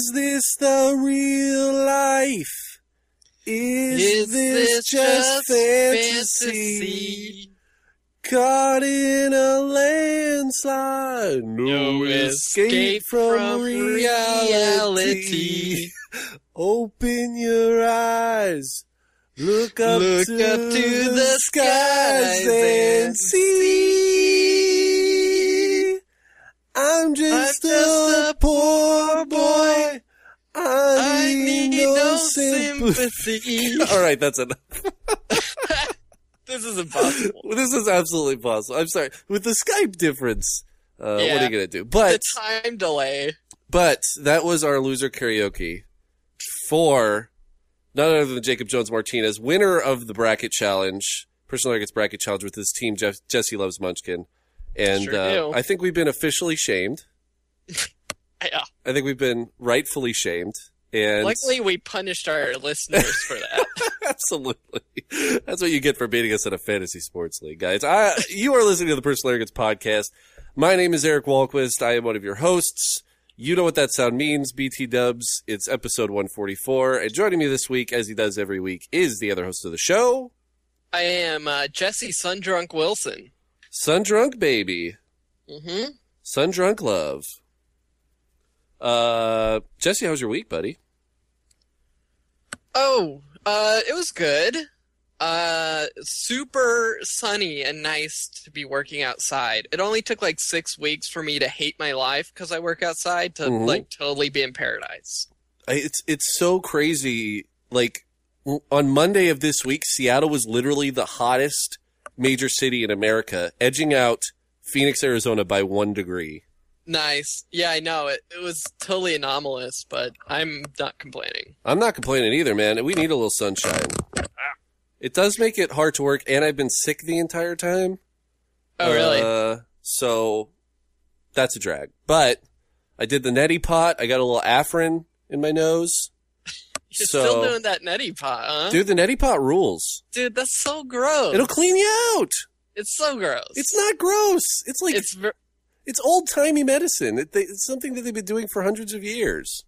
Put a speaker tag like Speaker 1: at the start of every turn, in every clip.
Speaker 1: Is this the real life? Is,
Speaker 2: Is
Speaker 1: this, just fantasy? Caught in a landslide, no,
Speaker 2: No
Speaker 1: escape,
Speaker 2: escape
Speaker 1: from,
Speaker 2: from
Speaker 1: reality.
Speaker 2: reality.
Speaker 1: Open your eyes, look up,
Speaker 2: Look
Speaker 1: to,
Speaker 2: up to
Speaker 1: the skies and
Speaker 2: and
Speaker 1: see. I'm just,
Speaker 2: I'm
Speaker 1: a,
Speaker 2: just a
Speaker 1: poor boy. I
Speaker 2: I
Speaker 1: need,
Speaker 2: need
Speaker 1: no, sympathy. All right, that's enough.
Speaker 2: this is impossible.
Speaker 1: This is absolutely possible. I'm sorry. With the Skype difference, uh, what are you going to do? But,
Speaker 2: the time delay.
Speaker 1: but that was our loser karaoke for none other than Jacob Jones Martinez, winner of the bracket challenge, personal Nuggets bracket challenge with his team, Jeff, Jesse Loves Munchkin. And
Speaker 2: Sure
Speaker 1: uh. I think we've been officially shamed.
Speaker 2: Yeah.
Speaker 1: I think we've been rightfully shamed. And
Speaker 2: Luckily, we punished our listeners for that.
Speaker 1: Absolutely. That's what you get for beating us in a fantasy sports league, guys. I, you are listening to the Personal Arrogance podcast. My name is Eric Walquist. I am one of your hosts. You know what that sound means, BT Dubs. It's episode 144. And joining me this week, as he does every week, is the other host of the show,
Speaker 2: I am uh, Jesse Sundrunk Wilson.
Speaker 1: Sun Drunk Baby.
Speaker 2: Mm-hmm.
Speaker 1: Sun Drunk Love. Uh, Jesse, how's your week, buddy?
Speaker 2: Oh, uh, it was good. Uh, super sunny and nice to be working outside. It only took like six weeks for me to hate my life because I work outside to
Speaker 1: Mhm.
Speaker 2: like totally be in paradise.
Speaker 1: It's it's so crazy. Like on Monday of this week, Seattle was literally the hottest major city in America, edging out Phoenix, Arizona by one degree.
Speaker 2: Nice. Yeah, I know. It, it was totally anomalous, but I'm not complaining.
Speaker 1: I'm not complaining either, man. We need a little sunshine. It does make it hard to work, and I've been sick the entire time.
Speaker 2: Oh, really?
Speaker 1: Uh, so that's a drag. But I did the neti pot. I got a little Afrin in my nose.
Speaker 2: You're
Speaker 1: so-
Speaker 2: still doing that neti pot, huh?
Speaker 1: Dude, the neti pot rules.
Speaker 2: Dude, that's so gross.
Speaker 1: It'll clean you out.
Speaker 2: It's so gross.
Speaker 1: It's not gross. It's like
Speaker 2: It's ver-
Speaker 1: It's old timey medicine. It, they, it's something that they've been doing for hundreds of years.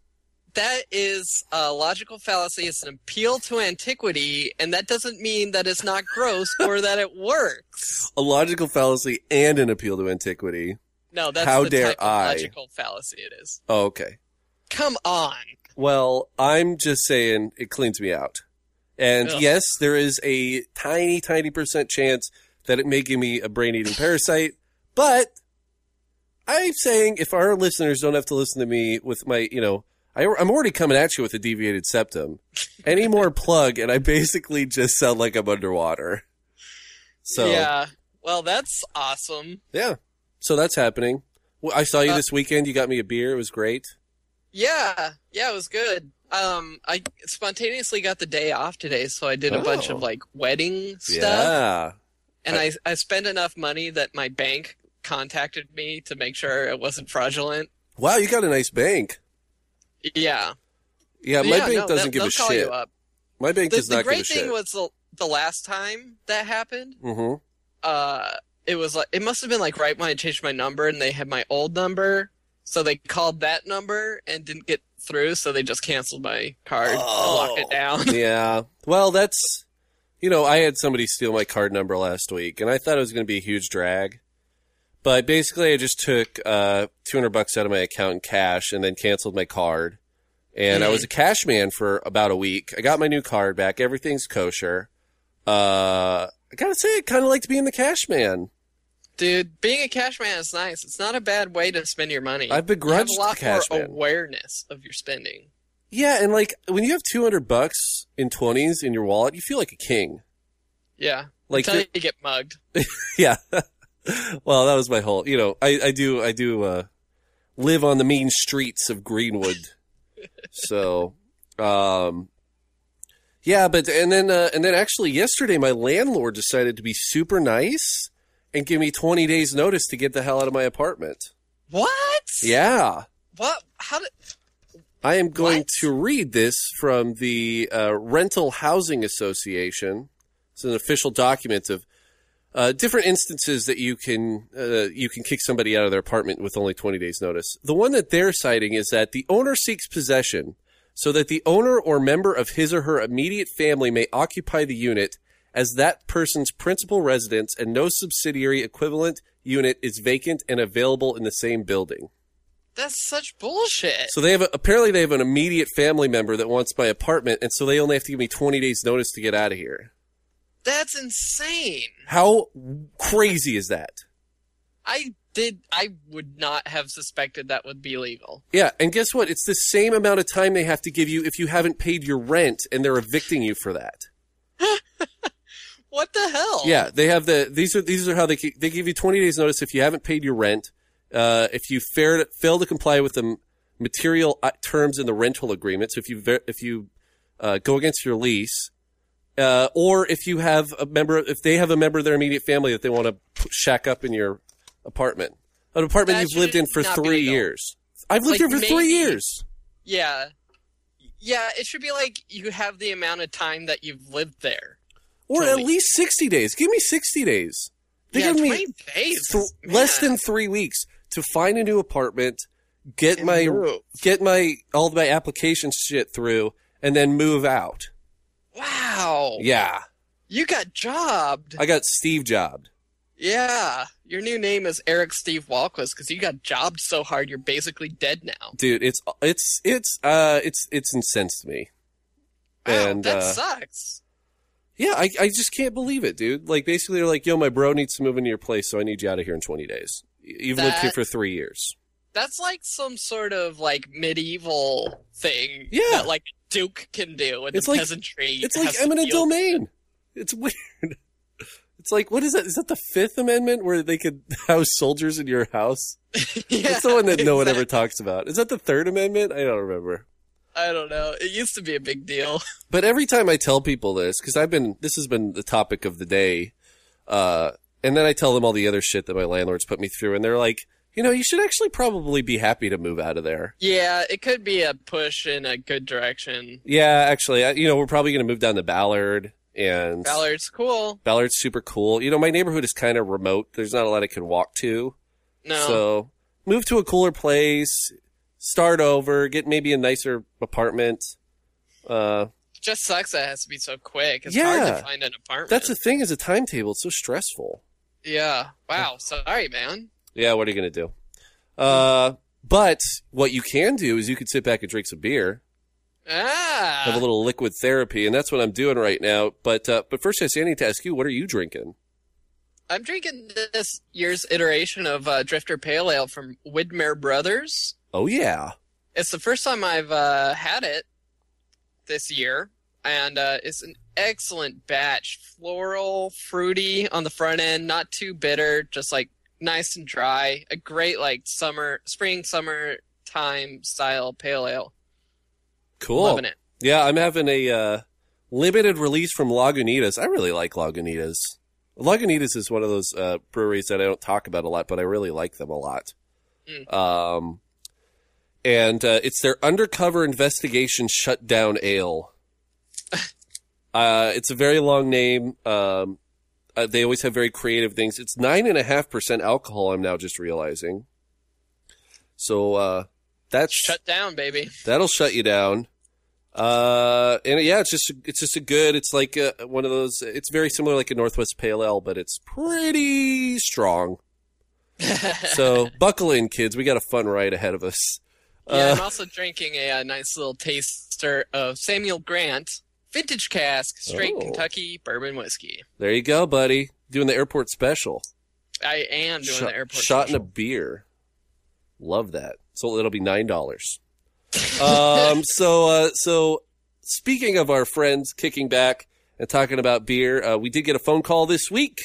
Speaker 2: that is a logical fallacy. It's an appeal to antiquity, and that doesn't mean that it's not gross or that it works.
Speaker 1: A logical fallacy and an appeal to antiquity.
Speaker 2: No, that's
Speaker 1: How
Speaker 2: the
Speaker 1: dare
Speaker 2: type of
Speaker 1: I.
Speaker 2: logical fallacy it is.
Speaker 1: Oh, okay.
Speaker 2: Come on.
Speaker 1: Well, I'm just saying it cleans me out. And
Speaker 2: Ugh.
Speaker 1: yes, there is a tiny, tiny percent chance that it may give me a brain eating parasite, but I'm saying if our listeners don't have to listen to me with my, you know, I, I'm already coming at you with a deviated septum. Any more plug, and I basically just sound like I'm underwater. So
Speaker 2: Yeah. Well, that's awesome.
Speaker 1: Yeah. So that's happening. I saw you
Speaker 2: Uh,
Speaker 1: this weekend. You got me a beer. It was great.
Speaker 2: Yeah. Yeah, it was good. Um, I spontaneously got the day off today, so I did a bunch
Speaker 1: Oh.
Speaker 2: of like wedding stuff.
Speaker 1: Yeah.
Speaker 2: And I, I spent enough money that my bank contacted me to make sure it wasn't fraudulent.
Speaker 1: Wow, you got a nice bank.
Speaker 2: Yeah.
Speaker 1: Yeah, my
Speaker 2: Yeah,
Speaker 1: bank
Speaker 2: no,
Speaker 1: doesn't give
Speaker 2: they'll
Speaker 1: a
Speaker 2: call
Speaker 1: shit.
Speaker 2: You up.
Speaker 1: My bank
Speaker 2: The,
Speaker 1: does
Speaker 2: the
Speaker 1: not give a
Speaker 2: great thing was the, the last time that happened,
Speaker 1: mm-hmm.
Speaker 2: uh, it was like, it must have been like right when I changed my number and they had my old number. So they called that number and didn't get through. So they just canceled my card and locked it
Speaker 1: Oh.
Speaker 2: down.
Speaker 1: yeah. Well, that's you know, I had somebody steal my card number last week, and I thought it was going to be a huge drag. But basically, I just took uh, 200 bucks out of my account in cash and then canceled my card. And I was a cash man for about a week. I got my new card back. Everything's kosher. Uh, I gotta say, I kind of like to be in the cash man.
Speaker 2: Dude, being a cash man is nice. It's not a bad way to spend your money.
Speaker 1: I begrudged
Speaker 2: you have a lot
Speaker 1: cash
Speaker 2: more
Speaker 1: man.
Speaker 2: awareness of your spending.
Speaker 1: Yeah, and like when you have 200 bucks in 20s in your wallet, you feel like a king.
Speaker 2: Yeah.
Speaker 1: Like
Speaker 2: Until you get mugged.
Speaker 1: yeah. well, that was my whole, you know, I, I do, I do, uh, live on the mean streets of Greenwood. so, um, yeah, but, and then, uh, and then actually yesterday my landlord decided to be super nice and give me 20 days notice to get the hell out of my apartment.
Speaker 2: What?
Speaker 1: Yeah.
Speaker 2: What? How did?
Speaker 1: I am going
Speaker 2: What?
Speaker 1: to read this from the uh, Rental Housing Association. It's an official document of uh, different instances that you can uh, you can kick somebody out of their apartment with only 20 days notice. The one that they're citing is that the owner seeks possession so that the owner or member of his or her immediate family may occupy the unit as that person's principal residence and no subsidiary equivalent unit is vacant and available in the same building.
Speaker 2: That's such bullshit.
Speaker 1: So they have a, apparently they have an immediate family member that wants my apartment and so they only have to give me 20 days notice to get out of here.
Speaker 2: That's insane.
Speaker 1: How crazy is that?
Speaker 2: I did. I would not have suspected that would be legal.
Speaker 1: Yeah, and guess what? It's the same amount of time they have to give you if you haven't paid your rent and they're evicting you for that.
Speaker 2: What the hell?
Speaker 1: Yeah, they have the these are these are how they they give you 20 days notice if you haven't paid your rent, uh, if you fair, fail to comply with the material uh, terms in the rental agreement, so if you if you uh, go against your lease, uh, or if you have a member if they have a member of their immediate family that they want to shack up in your apartment, an apartment
Speaker 2: That
Speaker 1: you've lived in for
Speaker 2: should not be
Speaker 1: three years. I've lived
Speaker 2: Like,
Speaker 1: here for three years.
Speaker 2: Yeah. Yeah. It should be like you have the amount of time that you've lived there.
Speaker 1: Or
Speaker 2: Totally.
Speaker 1: at least 60 days. Give me 60 days. They
Speaker 2: yeah,
Speaker 1: give me
Speaker 2: 20 days.
Speaker 1: th- less than three weeks to find a new apartment, get
Speaker 2: And
Speaker 1: my
Speaker 2: move.
Speaker 1: get my all my application shit through, and then move out.
Speaker 2: Wow.
Speaker 1: Yeah,
Speaker 2: You got jobbed.
Speaker 1: I got Steve jobbed.
Speaker 2: yeah. Your new name is Eric Steve Walquist because you got jobbed so hard you're basically dead now.
Speaker 1: Dude, it's it's it's uh it's it's incensed me.
Speaker 2: Wow,
Speaker 1: And,
Speaker 2: that
Speaker 1: uh,
Speaker 2: sucks.
Speaker 1: Yeah, I I just can't believe it, dude. Like basically, they're like, "Yo, my bro needs to move into your place, so I need you out of here in 20 days. You've lived here for three years."
Speaker 2: That's like some sort of like medieval thing
Speaker 1: Yeah.
Speaker 2: that like Duke can do and
Speaker 1: It's
Speaker 2: the
Speaker 1: like-
Speaker 2: peasantry.
Speaker 1: It's like eminent domain. It's weird. It's like what is that? Is that the Fifth Amendment where they could house soldiers in your house?
Speaker 2: yeah,
Speaker 1: That's the one that no one ever talks about. Is that the Third Amendment? I don't remember.
Speaker 2: I don't know. It used to be a big deal.
Speaker 1: But every time I tell people this, because I've been, this has been the topic of the day, uh, and then I tell them all the other shit that my landlords put me through, and they're like, you know, you should actually probably be happy to move out of there.
Speaker 2: Yeah, it could be a push in a good direction.
Speaker 1: Yeah, actually, I, you know, we're probably going to move down to Ballard, and
Speaker 2: Ballard's cool.
Speaker 1: Ballard's super cool. You know, my neighborhood is kind of remote. There's not a lot I can walk to.
Speaker 2: No.
Speaker 1: So move to a cooler place, start over, get maybe a nicer apartment. Uh,
Speaker 2: It just sucks that it has to be so quick. It's
Speaker 1: Yeah.
Speaker 2: hard to find an apartment.
Speaker 1: that's the thing is a timetable. It's so stressful.
Speaker 2: Yeah. Wow. Sorry, man.
Speaker 1: Yeah, what are you gonna do? Uh, but what you can do is you can sit back and drink some beer,
Speaker 2: Ah.
Speaker 1: have a little liquid therapy, and that's what I'm doing right now. But uh, but first, I need to ask you, what are you drinking?
Speaker 2: I'm drinking this year's iteration of uh, Drifter Pale Ale from Widmer Brothers.
Speaker 1: Oh yeah,
Speaker 2: It's the first time I've uh, had it this year, and uh, it's an excellent batch. Floral, fruity on the front end, not too bitter, just like nice and dry. A great like summer, spring, summer time style pale ale.
Speaker 1: cool.
Speaker 2: Loving it.
Speaker 1: Yeah, I'm having a uh, limited release from Lagunitas. I really like Lagunitas. Lagunitas is one of those uh, breweries that I don't talk about a lot, but I really like them a lot.
Speaker 2: Mm.
Speaker 1: Um, and uh, it's their undercover investigation shutdown ale. uh, it's a very long name. Um, uh, they always have very creative things. It's nine and a half percent alcohol. I'm now just realizing. So uh, that's
Speaker 2: Shut down, baby.
Speaker 1: That'll shut you down. Uh, and yeah, it's just it's just a good. It's like a, one of those. It's very similar like a Northwest Pale Ale, but it's pretty strong. So buckle in, kids. We got a fun ride ahead of us.
Speaker 2: Yeah,
Speaker 1: Uh,
Speaker 2: I'm also drinking a, uh nice little taster of Samuel Grant Vintage Cask Straight
Speaker 1: Oh.
Speaker 2: Kentucky Bourbon Whiskey.
Speaker 1: there you go, buddy. Doing the airport special.
Speaker 2: I am doing
Speaker 1: shot,
Speaker 2: the airport.
Speaker 1: shot in a beer. Love that. So it'll be nine dollars. um. So uh. So speaking of our friends kicking back and talking about beer, uh, we did get a phone call this week.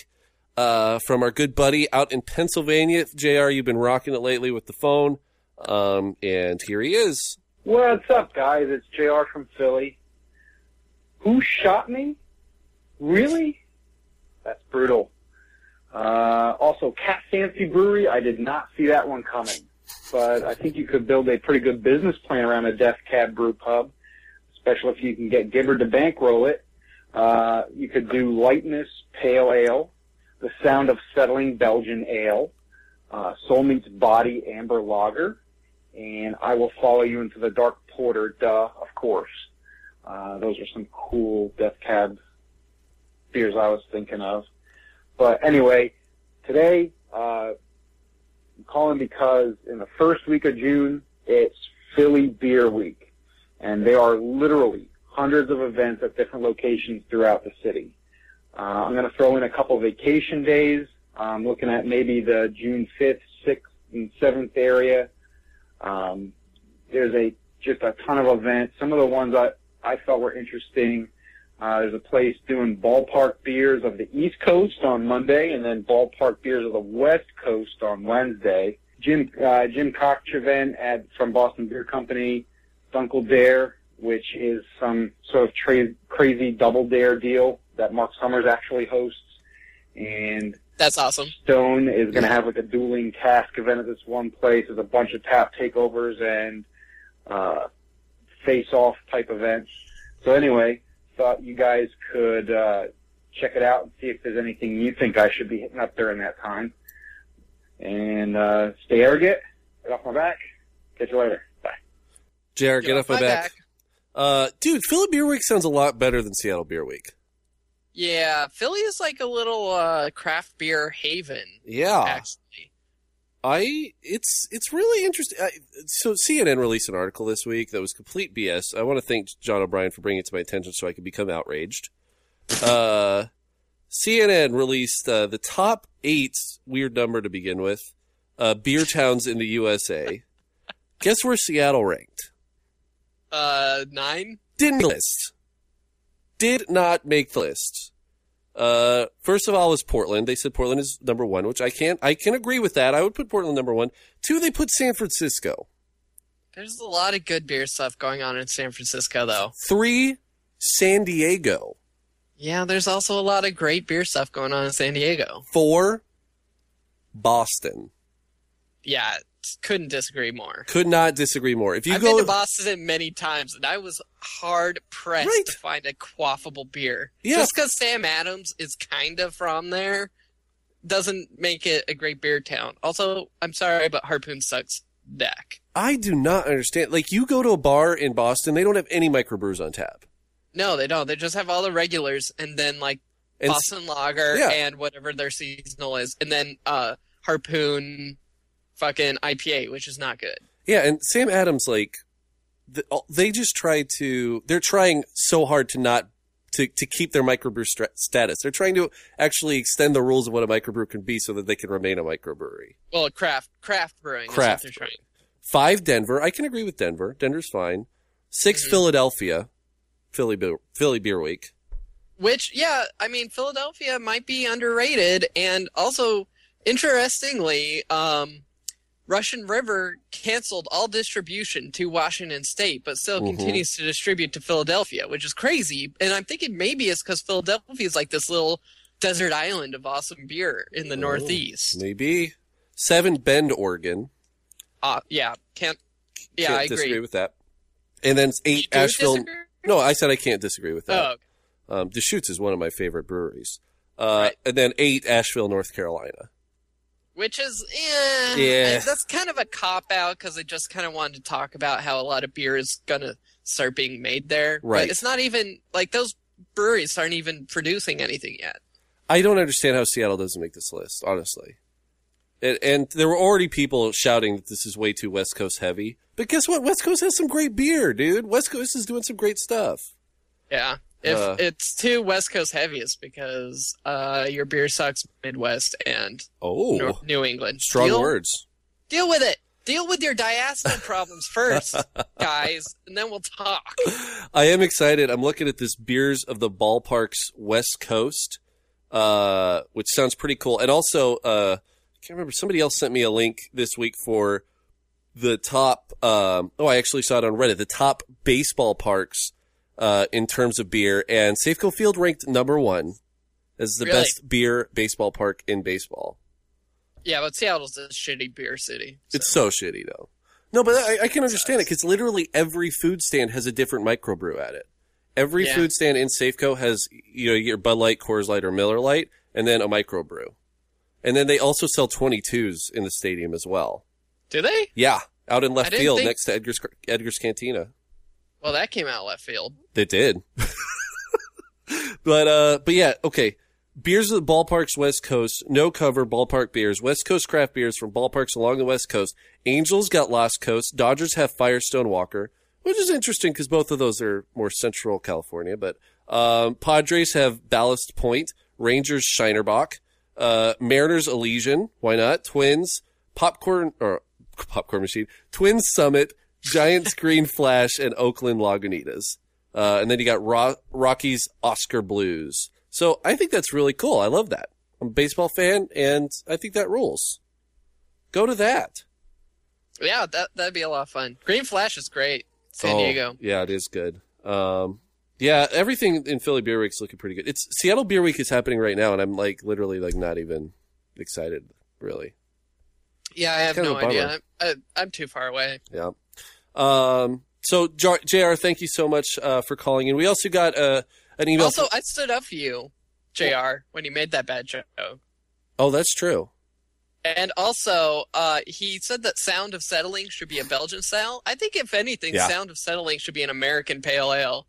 Speaker 1: Uh, from our good buddy out in Pennsylvania, Jr. You've been rocking it lately with the phone, um, and here he is.
Speaker 3: What's up, guys? It's JR from Philly. Who shot me? Really? That's brutal. Uh, also, Cat Fancy Brewery, I did not see that one coming. But I think you could build a pretty good business plan around a Death Cab Brew Pub, especially if you can get Gibbard to bankroll it. Uh, you could do Lightness Pale Ale, The Sound of Settling Belgian Ale, uh, Soul Meets Body Amber Lager, and I Will Follow You into the Dark Porter, duh, of course. Uh, those are some cool Death Cab beers I was thinking of. But anyway, today, uh, I'm calling because in the first week of June, it's Philly Beer Week. And there are literally hundreds of events at different locations throughout the city. Uh, I'm going to throw in a couple vacation days. I'm looking at maybe the June 5th, 6th, and 7th area. Um, there's a just a ton of events. Some of the ones I, I felt were interesting. Uh, there's a place doing ballpark beers of the East Coast on Monday, and then ballpark beers of the West Coast on Wednesday. Jim uh, Jim event at from Boston Beer Company, Dunkel Dare, which is some sort of tra- crazy double dare deal that Mark Summers actually hosts, and
Speaker 2: That's awesome.
Speaker 3: Stone is going to have like a dueling task event at this one place. There's a bunch of tap takeovers and uh, face-off type events. So anyway, thought you guys could uh, check it out and see if there's anything you think I should be hitting up during that time. And uh, stay arrogant. Get off my back. Catch you later. Bye.
Speaker 1: JR, get, off my, back.
Speaker 2: back.
Speaker 1: Uh, dude, Philly Beer Week sounds a lot better than Seattle Beer Week.
Speaker 2: Yeah, Philly is like a little uh, craft beer haven.
Speaker 1: Yeah.
Speaker 2: Actually,
Speaker 1: I it's it's really interesting. I, so CNN released an article this week that was complete BS. I want to thank John O'Brien for bringing it to my attention so I could become outraged. Uh, CNN released uh, the top eight weird number to begin with uh, beer towns in the USA. Guess where Seattle ranked?
Speaker 2: uh, nine.
Speaker 1: Didn't list. Did not make the list. Uh, first of all, was Portland. They said Portland is number one, which I can't. I can agree with that. I would put Portland number one. Two, they put San Francisco.
Speaker 2: There's a lot of good beer stuff going on in San Francisco, though.
Speaker 1: Three, San Diego.
Speaker 2: Yeah, there's also a lot of great beer stuff going on in San Diego.
Speaker 1: Four, Boston.
Speaker 2: Yeah, couldn't disagree more.
Speaker 1: Could not disagree more. If you
Speaker 2: I've
Speaker 1: go,
Speaker 2: been to Boston many times, and I was hard pressed
Speaker 1: Right.
Speaker 2: to find a quaffable beer.
Speaker 1: Yeah.
Speaker 2: Just because Sam Adams is kind of from there doesn't make it a great beer town. Also, I'm sorry, but Harpoon sucks deck.
Speaker 1: I do not understand. Like you go to a bar in Boston, they don't have any microbrews on tap.
Speaker 2: No, they don't. They just have all the regulars, and then like
Speaker 1: And
Speaker 2: Boston Lager
Speaker 1: Yeah.
Speaker 2: and whatever their seasonal is, and then uh Harpoon, fucking IPA, which is not good.
Speaker 1: Yeah, and Sam Adams, like, they just try to. They're trying so hard to not to to keep their microbrew stra- status. They're trying to actually extend the rules of what a microbrew can be, so that they can remain a microbrewery.
Speaker 2: Well, craft craft brewing.
Speaker 1: Craft
Speaker 2: Is what they're trying.
Speaker 1: Five, Denver. I can agree with Denver. Denver's fine. 6
Speaker 2: Mhm.
Speaker 1: Philadelphia. Philly beer, Philly Beer Week.
Speaker 2: Which, yeah, I mean, Philadelphia might be underrated, and also interestingly, um, Russian River canceled all distribution to Washington State, but still
Speaker 1: Mhm.
Speaker 2: continues to distribute to Philadelphia, which is crazy. And I'm thinking maybe it's because Philadelphia is like this little desert island of awesome beer in the
Speaker 1: Oh.
Speaker 2: Northeast.
Speaker 1: Maybe seven, Bend, Oregon.
Speaker 2: Uh, yeah, can't. Yeah,
Speaker 1: Can't
Speaker 2: I
Speaker 1: disagree
Speaker 2: agree.
Speaker 1: with that. And then eight,
Speaker 2: do
Speaker 1: Asheville. No, I said I can't disagree with that.
Speaker 2: Oh,
Speaker 1: Um, Deschutes is one of my favorite breweries. Uh,
Speaker 2: Right.
Speaker 1: And then eight, Asheville, North Carolina.
Speaker 2: Which is eh,
Speaker 1: Yeah.
Speaker 2: that's kind of a cop out because I just kind of wanted to talk about how a lot of beer is gonna start being made there.
Speaker 1: Right.
Speaker 2: But it's not even like those breweries aren't even producing anything yet.
Speaker 1: I don't understand how Seattle doesn't make this list, honestly. And, and there were already people shouting that this is way too West Coast heavy. But guess what? West Coast has some great beer, dude. West Coast is doing some great stuff.
Speaker 2: Yeah. If
Speaker 1: Uh.
Speaker 2: it's too West Coast heavy, it's because uh, your beer sucks Midwest and
Speaker 1: Oh,
Speaker 2: New England.
Speaker 1: strong
Speaker 2: deal,
Speaker 1: words.
Speaker 2: Deal with it. Deal with your diacetyl problems first, guys, and then we'll talk.
Speaker 1: I am excited. I'm looking at this Beers of the Ballparks West Coast, uh, which sounds pretty cool. And also, uh, I can't remember. Somebody else sent me a link this week for the top. Um, oh, I actually saw it on Reddit. The top baseball parks uh, in terms of beer, and Safeco Field ranked number one as the
Speaker 2: Really?
Speaker 1: best beer baseball park in baseball.
Speaker 2: Yeah, but Seattle's a shitty beer city. so-
Speaker 1: It's so shitty though. No, but I, I can understand it because literally every food stand has a different microbrew at it. Every
Speaker 2: Yeah.
Speaker 1: food stand in Safeco has you know your Bud Light, Coors Light, or Miller Light, and then a microbrew. And then they also sell 22s in the stadium as well.
Speaker 2: Do they?
Speaker 1: Yeah, out in left field
Speaker 2: think-
Speaker 1: next to Edgar's Edgar's Cantina.
Speaker 2: Well, that came out left field.
Speaker 1: They did. but uh but yeah, okay. Beers of the ballparks West Coast, no cover ballpark beers, West Coast craft beers from ballparks along the West Coast. Angels got Lost Coast, Dodgers have Firestone Walker, which is interesting because both of those are more central California. But um, Padres have Ballast Point, Rangers Shiner Bock, uh, Mariners Elysian, why not? Twins, Popcorn or Popcorn Machine, Twins Summit, Giants Green Flash, and Oakland Lagunitas. Uh, and then you got Ro- Rockies Oskar Blues. So I think that's really cool. I love that. I'm a baseball fan, and I think that rules. Go to that.
Speaker 2: Yeah, that that'd be a lot of fun. Green Flash is great. San
Speaker 1: Oh,
Speaker 2: Diego.
Speaker 1: Yeah, it is good. Um, yeah, everything in Philly Beer Week's looking pretty good. It's Seattle Beer Week is happening right now, and I'm like literally like not even excited, really.
Speaker 2: Yeah, I have no idea. I'm, I, I'm too far away.
Speaker 1: Yeah. Um, so Jar- Jr. Thank you so much uh, for calling in. We also got uh, an email.
Speaker 2: Also, I stood up for you, Jr. When you made that bad joke.
Speaker 1: oh, that's true.
Speaker 2: And also, uh, he said that Sound of Settling should be a Belgian style. I think, if anything,
Speaker 1: Yeah.
Speaker 2: Sound of Settling should be an American pale ale.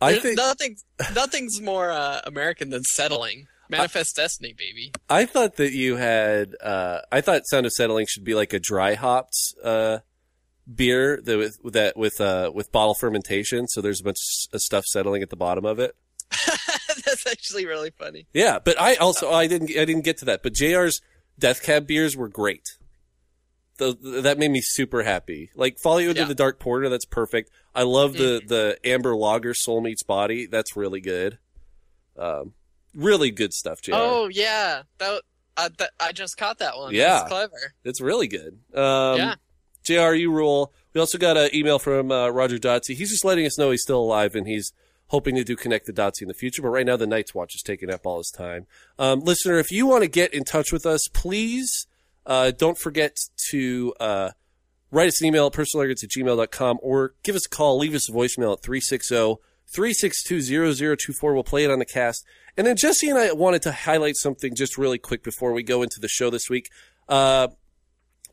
Speaker 1: I
Speaker 2: There's
Speaker 1: think
Speaker 2: nothing, nothing's more uh, American than settling. Manifest Destiny, baby.
Speaker 1: I thought that you had. Uh, I thought Sound of Settling should be like a dry hopped uh, beer that with with that with uh, with bottle fermentation. So there's a bunch of stuff settling at the bottom of it.
Speaker 2: That's actually really funny.
Speaker 1: Yeah, but I also I didn't I didn't get to that. But Jr's Death Cab beers were great. The, that made me super happy. Like follow you into
Speaker 2: Yeah.
Speaker 1: the dark porter. That's perfect. I love the the amber lager soul meets body. That's really good. Um, really good stuff, Jr.
Speaker 2: Oh yeah, that, uh, that I just caught that one.
Speaker 1: Yeah.
Speaker 2: That's clever.
Speaker 1: It's really good. Um,
Speaker 2: Yeah.
Speaker 1: JR, you rule. We also got an email from uh, Roger Dotsy. He's just letting us know he's still alive and he's hoping to do Connect the Dotsy in the future. But right now, the Night's Watch is taking up all his time. Um, listener, if you want to get in touch with us, please uh, don't forget to uh, write us an email at personalarrogance at gmail.com or give us a call, leave us a voicemail at 360 362 0024. We'll play it on the cast. And then Jesse and I wanted to highlight something just really quick before we go into the show this week. Uh,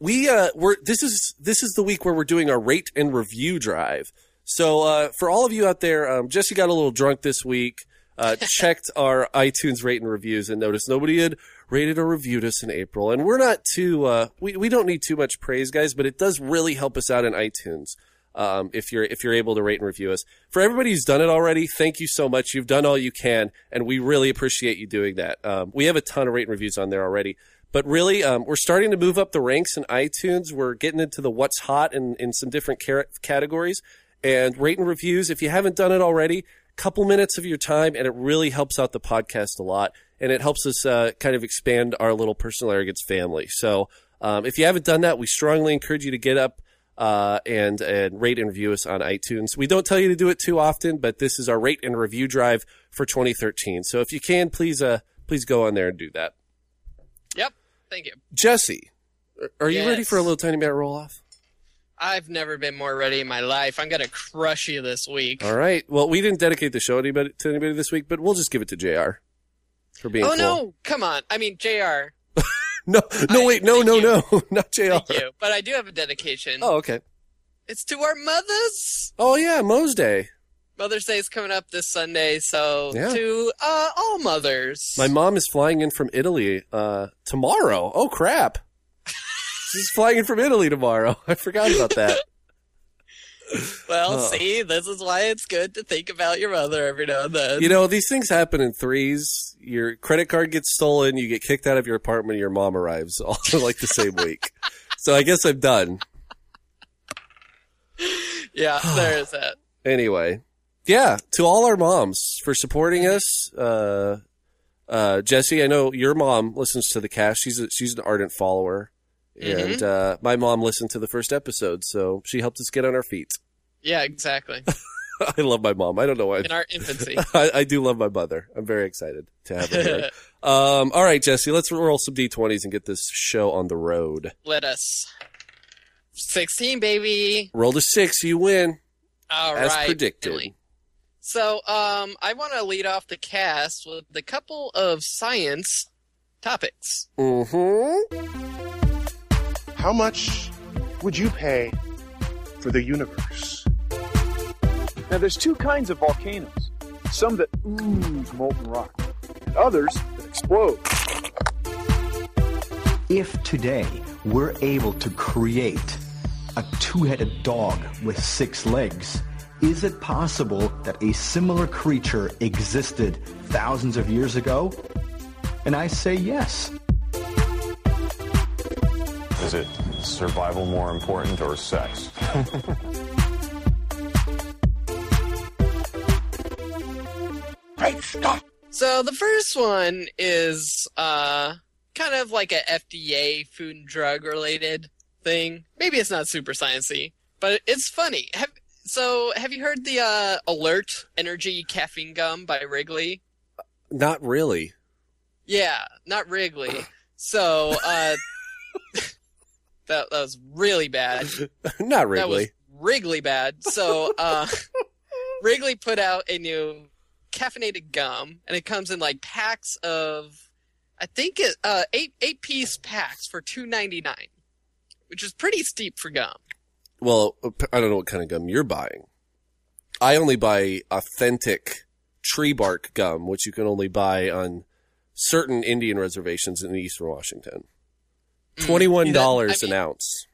Speaker 1: we uh we're this is this is the week where we're doing our rate and review drive. So uh for all of you out there, um Jesse got a little drunk this week, uh checked our iTunes rate and reviews and noticed nobody had rated or reviewed us in April. And we're not too uh we, we don't need too much praise, guys, but it does really help us out in iTunes. Um, if you're if you're able to rate and review us. For everybody who's done it already, thank you so much. You've done all you can, and we really appreciate you doing that. Um, we have a ton of rate and reviews on there already. But really, um, we're starting to move up the ranks in iTunes. We're getting into the what's hot in, in some different categories. And rate and reviews, if you haven't done it already, couple minutes of your time, and it really helps out the podcast a lot. And it helps us uh, kind of expand our little personal arrogance family. So um, if you haven't done that, we strongly encourage you to get up uh, and and rate and review us on iTunes. We don't tell you to do it too often, but this is our rate and review drive for 2013. So if you can, please uh please go on there and do that.
Speaker 2: Thank you.
Speaker 1: Jesse, are you ready for a little tiny bit roll off?
Speaker 2: I've never been more ready in my life. I'm gonna crush you this week.
Speaker 1: All right. Well, we didn't dedicate the show anybody, to anybody this week, but we'll just give it to Jr. for being
Speaker 2: oh
Speaker 1: cool.
Speaker 2: no! Come on. I mean, Jr.
Speaker 1: no, no,
Speaker 2: I-
Speaker 1: wait, no, no,
Speaker 2: you.
Speaker 1: no, not Jr.
Speaker 2: Thank you. But I do have a dedication.
Speaker 1: Oh, okay.
Speaker 2: It's to our mothers.
Speaker 1: Oh yeah, Mo's Day.
Speaker 2: Mother's Day is coming up this Sunday, so
Speaker 1: Yeah.
Speaker 2: to uh, all mothers.
Speaker 1: My mom is flying in from Italy uh, tomorrow. Oh crap! She's flying in from Italy tomorrow. I forgot about that.
Speaker 2: well,
Speaker 1: Oh.
Speaker 2: see, this is why it's good to think about your mother every now and then.
Speaker 1: You know, these things happen in threes. Your credit card gets stolen, you get kicked out of your apartment, your mom arrives all like the same week. So I guess I'm done.
Speaker 2: yeah, there is that.
Speaker 1: Anyway, yeah, to all our moms for supporting us. Uh, uh, Jesse, I know your mom listens to the cast. She's a, she's an ardent follower, and uh, my mom listened to the first episode, so she helped us get on our feet.
Speaker 2: Yeah, exactly.
Speaker 1: I love my mom. I don't know why.
Speaker 2: In our infancy.
Speaker 1: I, I do love my mother. I'm very excited to have her here. um, all right, Jesse, let's roll some d20s and get this show on the road.
Speaker 2: Let us. 16, baby.
Speaker 1: Roll to six, you win.
Speaker 2: All
Speaker 1: As
Speaker 2: right,
Speaker 1: predicted.
Speaker 2: Billy. So, um, I want to lead off the cast with a couple of science topics.
Speaker 1: Mm-hmm.
Speaker 4: How much would you pay for the universe?
Speaker 5: Now, there's two kinds of volcanoes some that ooze molten rock, and others that explode.
Speaker 6: If today we're able to create a two headed dog with six legs, is it possible that a similar creature existed thousands of years ago? And I say yes.
Speaker 7: Is it survival more important or sex?
Speaker 2: great So the first one is uh kind of like a FDA food and drug related thing. Maybe it's not super sciencey, but it's funny. Have, so have you heard the uh, Alert Energy caffeine gum by Wrigley?
Speaker 1: Not really.
Speaker 2: Yeah, not Wrigley. So uh that, that was really bad.
Speaker 1: Not
Speaker 2: That was
Speaker 1: Wrigley.
Speaker 2: Wrigley bad. So uh Wrigley put out a new caffeinated gum and it comes in like packs of I think it uh eight eight piece packs for two ninety nine. Which is pretty steep for gum.
Speaker 1: Well, I don't know what kind of gum you're buying. I only buy authentic tree bark gum, which you can only buy on certain Indian reservations in eastern Washington. Twenty-one dollars
Speaker 2: Mm. I mean-
Speaker 1: an ounce.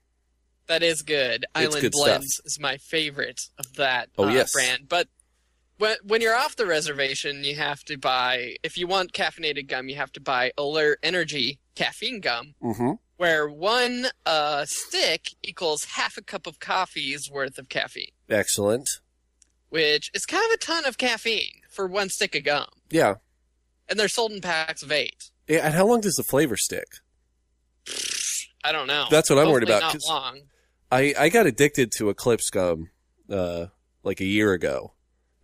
Speaker 2: That is good.
Speaker 1: It's
Speaker 2: Island
Speaker 1: good stuff.
Speaker 2: Blends is my favorite of that
Speaker 1: Oh,
Speaker 2: uh,
Speaker 1: yes.
Speaker 2: brand. But when when you're off the reservation, you have to buy. If you want caffeinated gum, you have to buy Alert Energy caffeine gum,
Speaker 1: Mm-hmm.
Speaker 2: Where one uh, stick equals half a cup of coffee's worth of caffeine,
Speaker 1: Excellent.
Speaker 2: which is kind of a ton of caffeine for one stick of gum.
Speaker 1: Yeah.
Speaker 2: And they're sold in packs of eight.
Speaker 1: Yeah. And how long does the flavor stick?
Speaker 2: I don't know.
Speaker 1: That's what I'm worried about,
Speaker 2: Not long.
Speaker 1: I, I got addicted to Eclipse gum, uh, like a year ago.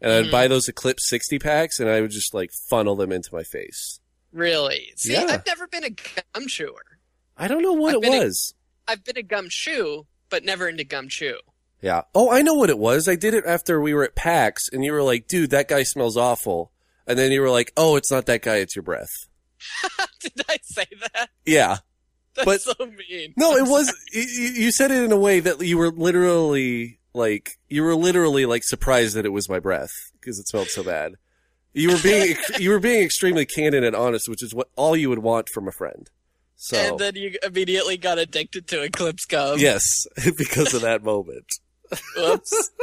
Speaker 1: And I'd
Speaker 2: Mhm.
Speaker 1: buy those Eclipse 60 packs and I would just like funnel them into my face.
Speaker 2: Really? See,
Speaker 1: Yeah.
Speaker 2: I've never been a gum chewer.
Speaker 1: I don't know what
Speaker 2: I've
Speaker 1: it was.
Speaker 2: I've been a gum chew, but never into gum chew.
Speaker 1: Yeah. Oh, I know what it was. I did it after we were at PAX and you were like, dude, that guy smells awful. And then you were like, oh, it's not that guy, it's your breath.
Speaker 2: Did I say that?
Speaker 1: Yeah.
Speaker 2: That's
Speaker 1: But-
Speaker 2: so mean.
Speaker 1: No, it was, you, you said it in a way that you were literally like, you were literally like surprised that it was my breath because it smelled so bad. You were being, you were being extremely candid and honest, which is what all you would want from a friend. So,
Speaker 2: And then you immediately got addicted to Eclipse gum.
Speaker 1: yes, because of that moment.
Speaker 2: Whoops.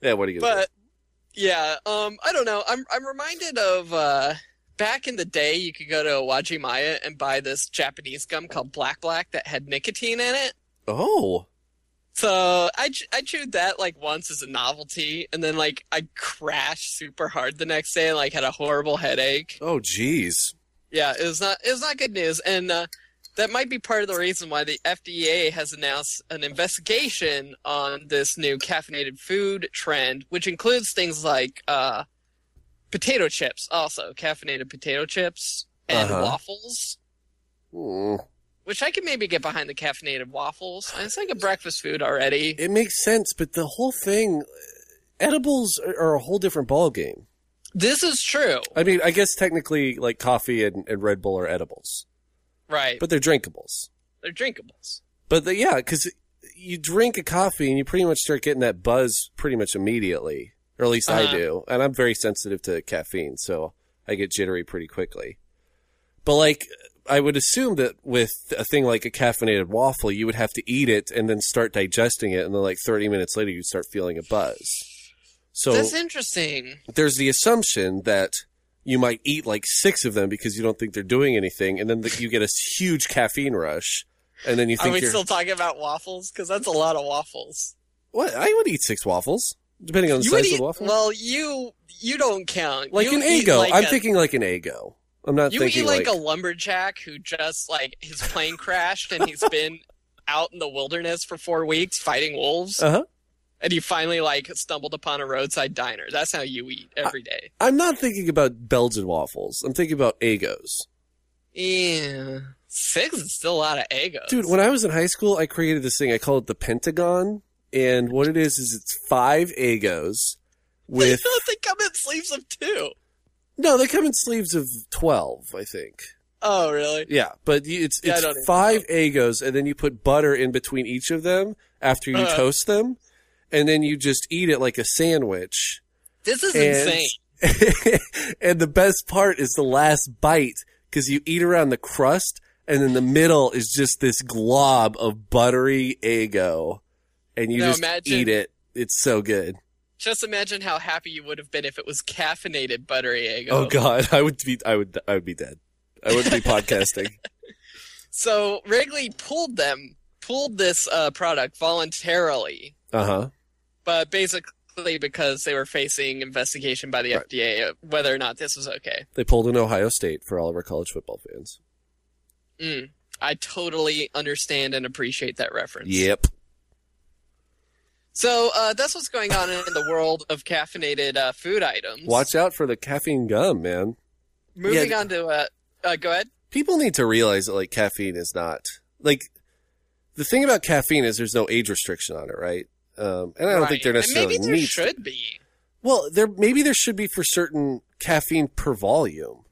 Speaker 1: Yeah, what are you
Speaker 2: but yeah, um, I don't know. I'm I'm reminded of uh, back in the day, you could go to Uwajimaya and buy this Japanese gum called Black Black that had nicotine in it.
Speaker 1: Oh,
Speaker 2: So I, I chewed that like once as a novelty, and then like I crashed super hard the next day and like had a horrible headache.
Speaker 1: oh, jeez.
Speaker 2: Yeah, it was not it was not good news, and uh, that might be part of the reason why the FDA has announced an investigation on this new caffeinated food trend, which includes things like uh, potato chips, also caffeinated potato chips and
Speaker 1: Uh-huh.
Speaker 2: waffles.
Speaker 1: Hmm.
Speaker 2: Which I could maybe get behind the caffeinated waffles. It's like a breakfast food already.
Speaker 1: It makes sense, but the whole thing, edibles are, are a whole different ballgame.
Speaker 2: This is true,
Speaker 1: I mean, I guess technically, like coffee and, and Red Bull are edibles,
Speaker 2: right?
Speaker 1: but they're drinkables.
Speaker 2: They're drinkables.
Speaker 1: But the, yeah, because you drink a coffee and you pretty much start getting that buzz pretty much immediately, or at least I
Speaker 2: Uh-huh.
Speaker 1: do. And I'm very sensitive to caffeine, so I get jittery pretty quickly. But like, I would assume that with a thing like a caffeinated waffle, you would have to eat it and then start digesting it, and then like 30 minutes later, you'd start feeling a buzz. So
Speaker 2: That's interesting.
Speaker 1: there's the assumption that you might eat like six of them because you don't think they're doing anything, and then the, you get a huge caffeine rush, and then you
Speaker 2: Are we
Speaker 1: you're
Speaker 2: still talking about waffles? Because that's a lot of waffles.
Speaker 1: what? I would eat six waffles, depending on the
Speaker 2: You
Speaker 1: size
Speaker 2: would
Speaker 1: of
Speaker 2: eat,
Speaker 1: the waffle.
Speaker 2: well, you you don't count.
Speaker 1: like
Speaker 2: You
Speaker 1: an Eggo.
Speaker 2: Like
Speaker 1: I'm
Speaker 2: a-
Speaker 1: thinking like an Eggo. I'm not
Speaker 2: You
Speaker 1: thinking
Speaker 2: eat like,
Speaker 1: like,
Speaker 2: a lumberjack who just like his plane crashed and he's been out in the wilderness for four weeks fighting wolves,
Speaker 1: uh huh.
Speaker 2: And you finally like stumbled upon a roadside diner. That's how you eat every day.
Speaker 1: I'm not thinking about Belgian waffles. I'm thinking about Eggos.
Speaker 2: Yeah, six is still a lot of Eggos,
Speaker 1: Dude, when I was in high school, I created this thing. I call it the Pentagon. And what it is, is it's five Eggos with
Speaker 2: they come in sleeves of two.
Speaker 1: no, they come in sleeves of twelve, I think.
Speaker 2: Oh, really?
Speaker 1: Yeah, but you- it's
Speaker 2: Yeah,
Speaker 1: it's five Eggos, and then you put butter in between each of them after you
Speaker 2: Uh-huh.
Speaker 1: toast them, and then you just eat it like a sandwich.
Speaker 2: This is
Speaker 1: And-
Speaker 2: insane.
Speaker 1: and the best part is the last bite because you eat around the crust, and then the middle is just this glob of buttery Eggo, and you
Speaker 2: Now
Speaker 1: just
Speaker 2: imagine-
Speaker 1: eat it. It's so good.
Speaker 2: Just imagine how happy you would have been if it was caffeinated buttery egg.
Speaker 1: Oh God, I would be, I would, I would be dead. I wouldn't be podcasting.
Speaker 2: So Wrigley pulled them, pulled this uh, product voluntarily,
Speaker 1: Uh huh.
Speaker 2: But basically because they were facing investigation by the
Speaker 1: Right.
Speaker 2: FDA of whether or not this was okay.
Speaker 1: They pulled in Ohio State for all of our college football fans.
Speaker 2: Mm. I totally understand and appreciate that reference.
Speaker 1: Yep.
Speaker 2: So uh, that's what's going on in the world of caffeinated uh, food items.
Speaker 1: Watch out for the caffeine gum, man.
Speaker 2: Moving
Speaker 1: Yeah.
Speaker 2: on to uh, uh, go ahead.
Speaker 1: People need to realize that like caffeine is not like the thing about caffeine is there's no age restriction on it, right? Um, and I don't think there
Speaker 2: Right. And
Speaker 1: necessarily
Speaker 2: maybe there
Speaker 1: needs. to-
Speaker 2: should be.
Speaker 1: Well, there maybe there should be for certain caffeine per volume.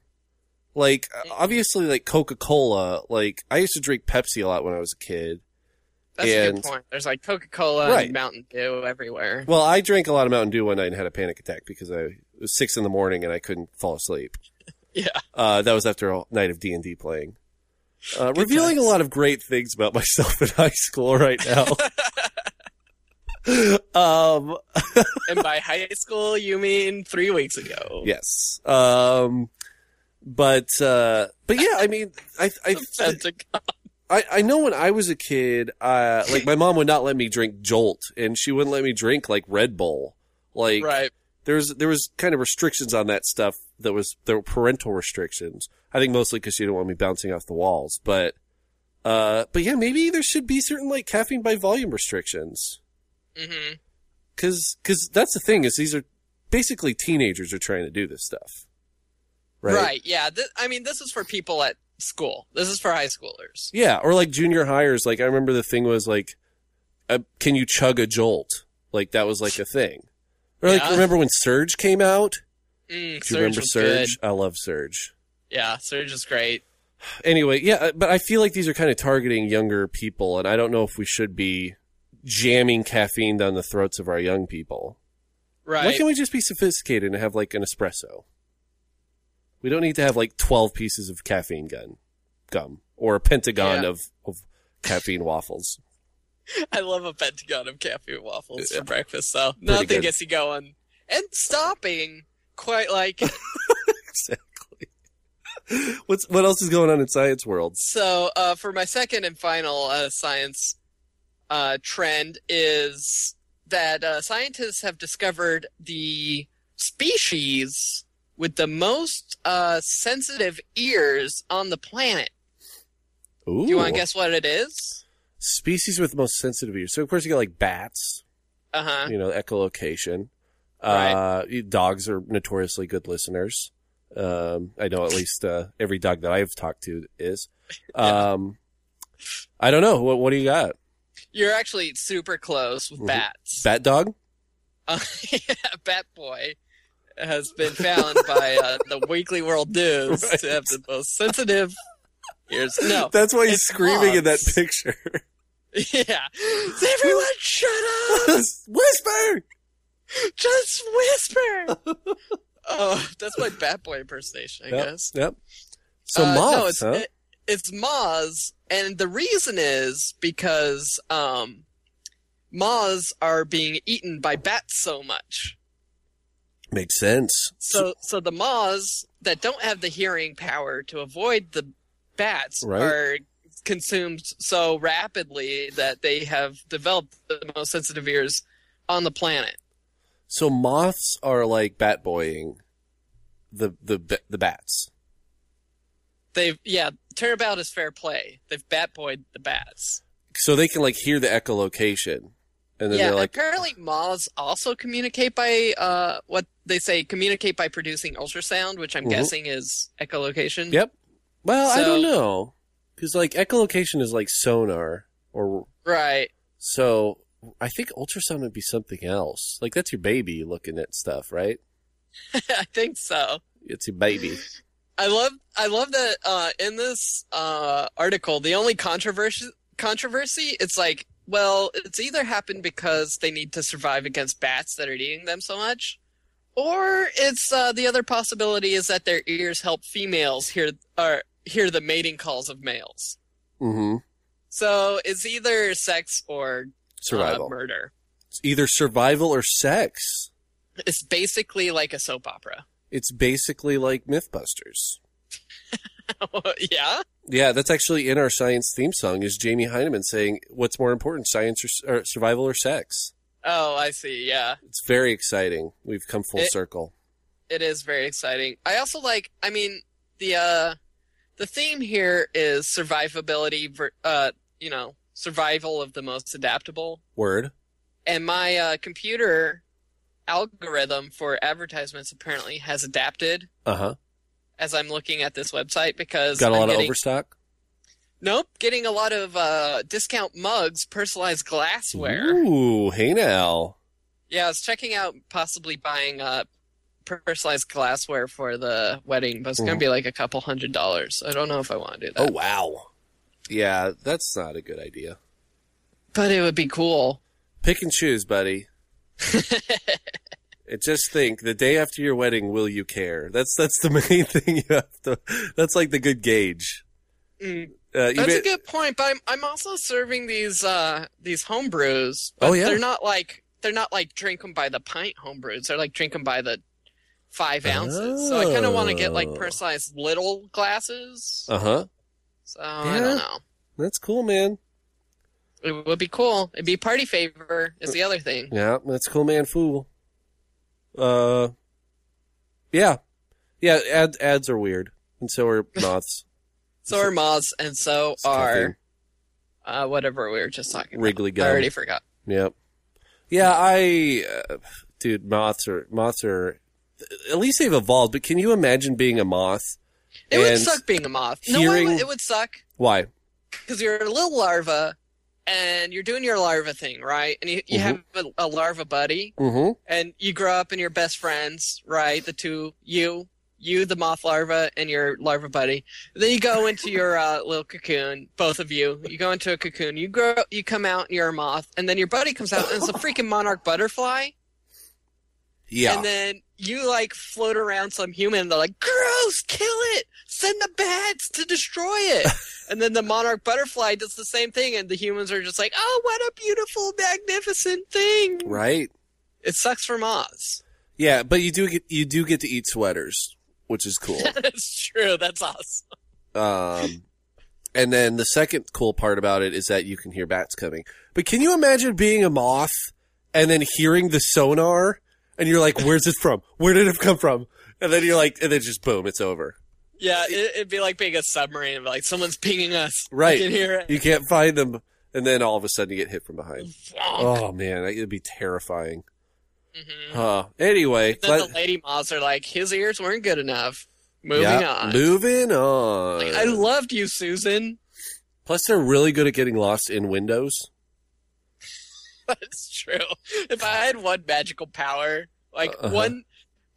Speaker 1: Like obviously, like Coca Cola. Like I used to drink Pepsi a lot when I was a kid.
Speaker 2: That's a good point. There's like Coca Cola
Speaker 1: Right.
Speaker 2: and Mountain Dew everywhere.
Speaker 1: Well, I drank a lot of Mountain Dew one night and had a panic attack because I it was six in the morning and I couldn't fall asleep.
Speaker 2: Yeah.
Speaker 1: Uh, that was after a night of D and D playing. Uh, revealing a lot of great things about myself in high school right now. um,
Speaker 2: and by high school, you mean three weeks ago.
Speaker 1: yes. Um, but uh, but yeah, I mean, I I. I, I know when I was a kid, uh, like my mom would not let me drink Jolt, and she wouldn't let me drink like Red Bull. Like
Speaker 2: Right.
Speaker 1: there was there was kind of restrictions on that stuff. That was there were parental restrictions. I think mostly because she didn't want me bouncing off the walls. But uh, but yeah, maybe there should be certain like caffeine by volume restrictions.
Speaker 2: Hmm
Speaker 1: Because that's the thing is these are basically teenagers are trying to do this stuff.
Speaker 2: Right.
Speaker 1: Right.
Speaker 2: Yeah. Th- I mean, this is for people at school. This is for high schoolers.
Speaker 1: Yeah, or like junior hires. Like I remember the thing was like, uh, can you chug a jolt? Like that was like a thing. Or like
Speaker 2: Yeah.
Speaker 1: remember when Surge came out?
Speaker 2: Mm,
Speaker 1: Do you
Speaker 2: Surge
Speaker 1: remember Surge?
Speaker 2: good.
Speaker 1: I love Surge.
Speaker 2: Yeah, Surge is great.
Speaker 1: Anyway, yeah, uh, but I feel like these are kind of targeting younger people, and I don't know if we should be jamming caffeine down the throats of our young people. Why can't we just be sophisticated and have like an espresso? We don't need to have like twelve pieces of caffeine gun gum or a pentagon
Speaker 2: Yeah.
Speaker 1: of, of caffeine waffles.
Speaker 2: I love a pentagon of caffeine waffles for breakfast, though. Nothing
Speaker 1: good.
Speaker 2: gets you going. And stopping quite like it.
Speaker 1: exactly. What's what else is going on in science world?
Speaker 2: So, uh, for my second and final uh, science uh, trend is that uh, scientists have discovered the species with the most uh, sensitive ears on the planet.
Speaker 1: Ooh.
Speaker 2: Do you want to guess what it is?
Speaker 1: species with the most sensitive ears? So of course you got like bats,
Speaker 2: Uh huh.
Speaker 1: you know, echolocation.
Speaker 2: Right.
Speaker 1: Uh, dogs are notoriously good listeners. Um, I know at least uh, every dog that I've talked to is. Um, I don't know. What What do you got?
Speaker 2: You're actually super close with
Speaker 1: Mhm.
Speaker 2: bats.
Speaker 1: Bat dog?
Speaker 2: Uh, yeah, Bat Boy has been found by uh, the Weekly World News
Speaker 1: Right.
Speaker 2: to have the most sensitive ears. No,
Speaker 1: That's why he's screaming in that picture.
Speaker 2: yeah. Everyone, shut up!
Speaker 1: Whisper.
Speaker 2: Just whisper. oh, that's my Bat Boy impersonation, I
Speaker 1: Yep.
Speaker 2: guess.
Speaker 1: Yep. So
Speaker 2: Uh,
Speaker 1: moths,
Speaker 2: no,
Speaker 1: huh?
Speaker 2: it- it's moths, and the reason is because um, moths are being eaten by bats so much.
Speaker 1: Makes sense.
Speaker 2: So, so the moths that don't have the hearing power to avoid the bats
Speaker 1: Right.
Speaker 2: are consumed so rapidly that they have developed the most sensitive ears on the planet.
Speaker 1: So moths are like bat boying the the the bats.
Speaker 2: They've, yeah, turnabout is fair play. They've bat boyed the bats.
Speaker 1: So they can like hear the echolocation, and then
Speaker 2: yeah,
Speaker 1: they're like,
Speaker 2: apparently moths also communicate by uh, what they say communicate by producing ultrasound, which I'm
Speaker 1: Mhm.
Speaker 2: guessing is echolocation.
Speaker 1: "Yep." Well, I don't know, because like echolocation is like sonar, or
Speaker 2: Right.
Speaker 1: so I think ultrasound would be something else. Like that's your baby looking at stuff, right?
Speaker 2: I think so.
Speaker 1: It's your baby.
Speaker 2: I love I love that uh, in this uh, article the only controversy controversy it's like well it's either happened because they need to survive against bats that are eating them so much or it's uh, the other possibility is that their ears help females hear or hear the mating calls of males.
Speaker 1: Mm-hmm.
Speaker 2: So it's either sex or
Speaker 1: Survival.
Speaker 2: uh, murder.
Speaker 1: It's either survival or sex.
Speaker 2: It's basically like a soap opera.
Speaker 1: It's basically like MythBusters.
Speaker 2: yeah.
Speaker 1: Yeah, that's actually in our science theme song. Is Jamie Hyneman saying what's more important, science or, or survival or sex?
Speaker 2: Oh, I see. Yeah.
Speaker 1: It's very exciting. We've come full
Speaker 2: It-
Speaker 1: circle.
Speaker 2: it is very exciting. I also like. I mean, the uh, the theme here is survivability. Uh, you know, survival of the most adaptable.
Speaker 1: Word.
Speaker 2: And my uh, computer algorithm for advertisements apparently has adapted
Speaker 1: Uh huh.
Speaker 2: as I'm looking at this website because
Speaker 1: Got a lot
Speaker 2: getting,
Speaker 1: of overstock.
Speaker 2: Nope, getting a lot of uh, discount mugs, personalized glassware.
Speaker 1: Ooh, hey now.
Speaker 2: Yeah, I was checking out possibly buying uh, personalized glassware for the wedding, but it's going to be like a couple hundred dollars. I don't know if I want to do that.
Speaker 1: Oh wow. Yeah, that's not a good idea.
Speaker 2: But it would be cool.
Speaker 1: Pick and choose, buddy. just think, the day after your wedding, will you care? That's that's the main thing you have to. That's like the good gauge.
Speaker 2: Mm,
Speaker 1: Uh,
Speaker 2: That's a good point, but I'm I'm also serving these uh these home brews.
Speaker 1: Oh, yeah.
Speaker 2: they're not like they're not like drink them by the pint home brews. They're like drink them by the five ounces. So I kind of want to get like
Speaker 1: Oh.
Speaker 2: personalized little glasses.
Speaker 1: Uh huh.
Speaker 2: So I don't know.
Speaker 1: That's cool, man.
Speaker 2: It would be cool. It'd be party favor is the other thing.
Speaker 1: Yeah, that's cool, man. Fool. Uh, yeah, yeah. Ads ads are weird, and so are moths.
Speaker 2: So are moths, and so
Speaker 1: It's
Speaker 2: are uh, whatever we were just talking about.
Speaker 1: Wrigley gum.
Speaker 2: I already forgot.
Speaker 1: Yep. Yeah, I, uh, dude, moths are moths are. At least they've evolved. But can you imagine being a moth?
Speaker 2: It would suck being a moth. No, it
Speaker 1: hearing-
Speaker 2: would, it would suck
Speaker 1: Why?
Speaker 2: because you're a little larva, and you're doing your larva thing, right? And you, you
Speaker 1: Mhm.
Speaker 2: have a, a larva buddy,
Speaker 1: Mm-hmm.
Speaker 2: and you grow up and you're best friends, right? The two, you, you, the moth larva, and your larva buddy. Then you go into your uh, little cocoon, both of you. You go into a cocoon. You grow, you come out, and you're a moth, and then your buddy comes out, and it's a freaking monarch butterfly.
Speaker 1: Yeah.
Speaker 2: And then you like float around some human. And they're like, "Gross! Kill it! Send the bats to destroy it!" and then the monarch butterfly does the same thing, and the humans are just like, "Oh, what a beautiful, magnificent thing!"
Speaker 1: right.
Speaker 2: It sucks for moths.
Speaker 1: Yeah, but you do get you do get to eat sweaters, which is cool.
Speaker 2: That's true. That's awesome.
Speaker 1: Um, and then the second cool part about it is that you can hear bats coming. But can you imagine being a moth and then hearing the sonar and you're like, where's this from? Where did it come from? And then you're like, and then just boom, it's over.
Speaker 2: Yeah, it, it'd be like being a submarine. Like someone's pinging us.
Speaker 1: Right.
Speaker 2: You can hear it.
Speaker 1: You can't find them. And then all of a sudden you get hit from behind. Oh man, it'd be terrifying.
Speaker 2: Mhm.
Speaker 1: Uh, anyway,
Speaker 2: Then
Speaker 1: let-
Speaker 2: the lady moths are like, his ears weren't good enough. Moving
Speaker 1: yeah,
Speaker 2: on.
Speaker 1: Moving on.
Speaker 2: Like, I loved you, Susan.
Speaker 1: Plus, they're really good at getting lost in windows.
Speaker 2: That's true. If I had one magical power, like
Speaker 1: Uh-huh.
Speaker 2: one,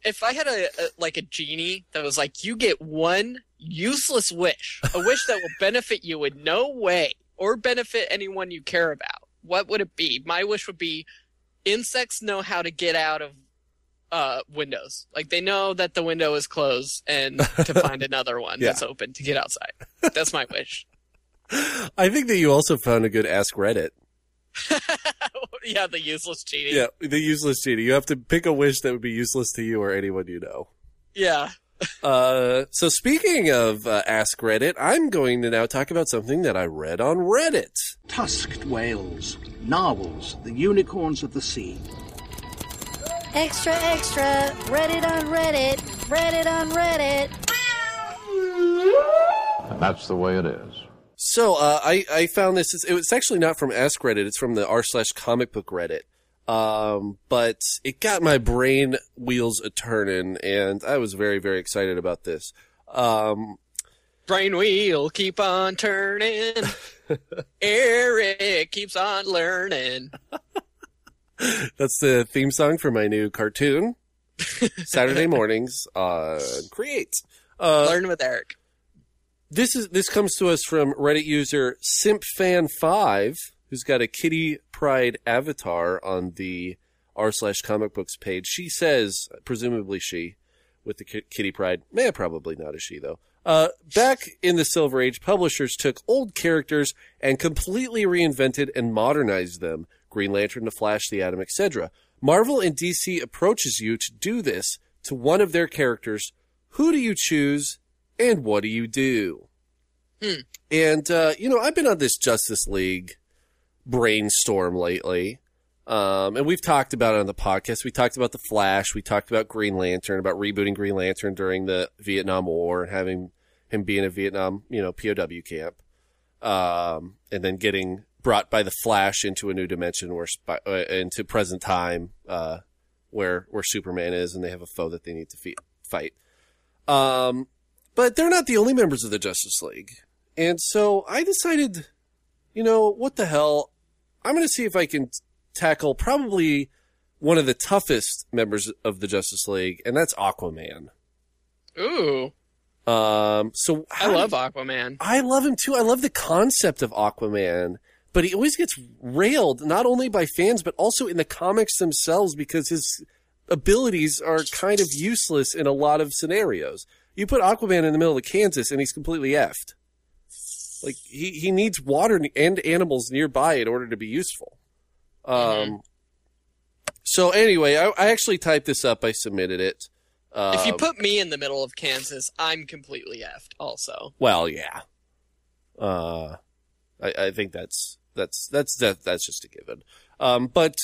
Speaker 2: if I had a, a like a genie that was like, you get one useless wish, a wish that will benefit you in no way or benefit anyone you care about, what would it be? My wish would be insects know how to get out of uh, windows. Like they know that the window is closed and to find another one
Speaker 1: Yeah.
Speaker 2: that's open to get outside. That's my wish.
Speaker 1: I think that you also found a good Ask Reddit.
Speaker 2: yeah, the useless genie.
Speaker 1: Yeah, the useless genie. You have to pick a wish that would be useless to you or anyone you know.
Speaker 2: Yeah.
Speaker 1: Uh, so speaking of uh, Ask Reddit, I'm going to now talk about something that I read on Reddit.
Speaker 8: Tusked whales, narwhals, the unicorns of the sea.
Speaker 9: Extra, extra. Reddit on Reddit. Reddit on Reddit.
Speaker 7: That's the way it is.
Speaker 1: So uh, I I found this. It's, it's actually not from Ask Reddit. It's from the r slash comic book Reddit. Um, but it got my brain wheels a turning, and I was very very excited about this. Um,
Speaker 2: Brain wheel keep on turning. Eric keeps on learning.
Speaker 1: That's the theme song for my new cartoon. Saturday mornings on Create. Uh,
Speaker 2: Learn with Eric.
Speaker 1: This is this comes to us from Reddit user SimpFan5, who's got a Kitty Pryde avatar on the r slash comic books page. She says, presumably she, with the Ki- Kitty Pryde, man, probably not a she though. Uh, back in the Silver Age, publishers took old characters and completely reinvented and modernized them. Green Lantern, The Flash, The Atom, etc. Marvel and DC approaches you to do this to one of their characters. Who do you choose, and what do you do? And uh, you know, I've been on this Justice League brainstorm lately. Um, and we've talked about it on the podcast. We talked about the Flash. We talked about Green Lantern, about rebooting Green Lantern during the Vietnam War and having him be in a Vietnam, you know, POW camp. Um, and then getting brought by the Flash into a new dimension where, sp- uh, into present time, uh, where, where Superman is and they have a foe that they need to fe- fight. Um, but they're not the only members of the Justice League. And so I decided, you know, what the hell? I'm going to see if I can tackle probably one of the toughest members of the Justice League, and that's Aquaman.
Speaker 2: Ooh,
Speaker 1: Um, so
Speaker 2: I love Aquaman.
Speaker 1: I love him too. I love the concept of Aquaman, but he always gets railed not only by fans but also in the comics themselves because his abilities are kind of useless in a lot of scenarios. You put Aquaman in the middle of Kansas and he's completely effed. Like he he needs water and animals nearby in order to be useful. Um. So anyway, I, I actually typed this up. I submitted it. Um,
Speaker 2: if you put me in the middle of Kansas, I'm completely effed. Also,
Speaker 1: Well, yeah. Uh, I, I think that's that's that's that, that's just a given. Um, but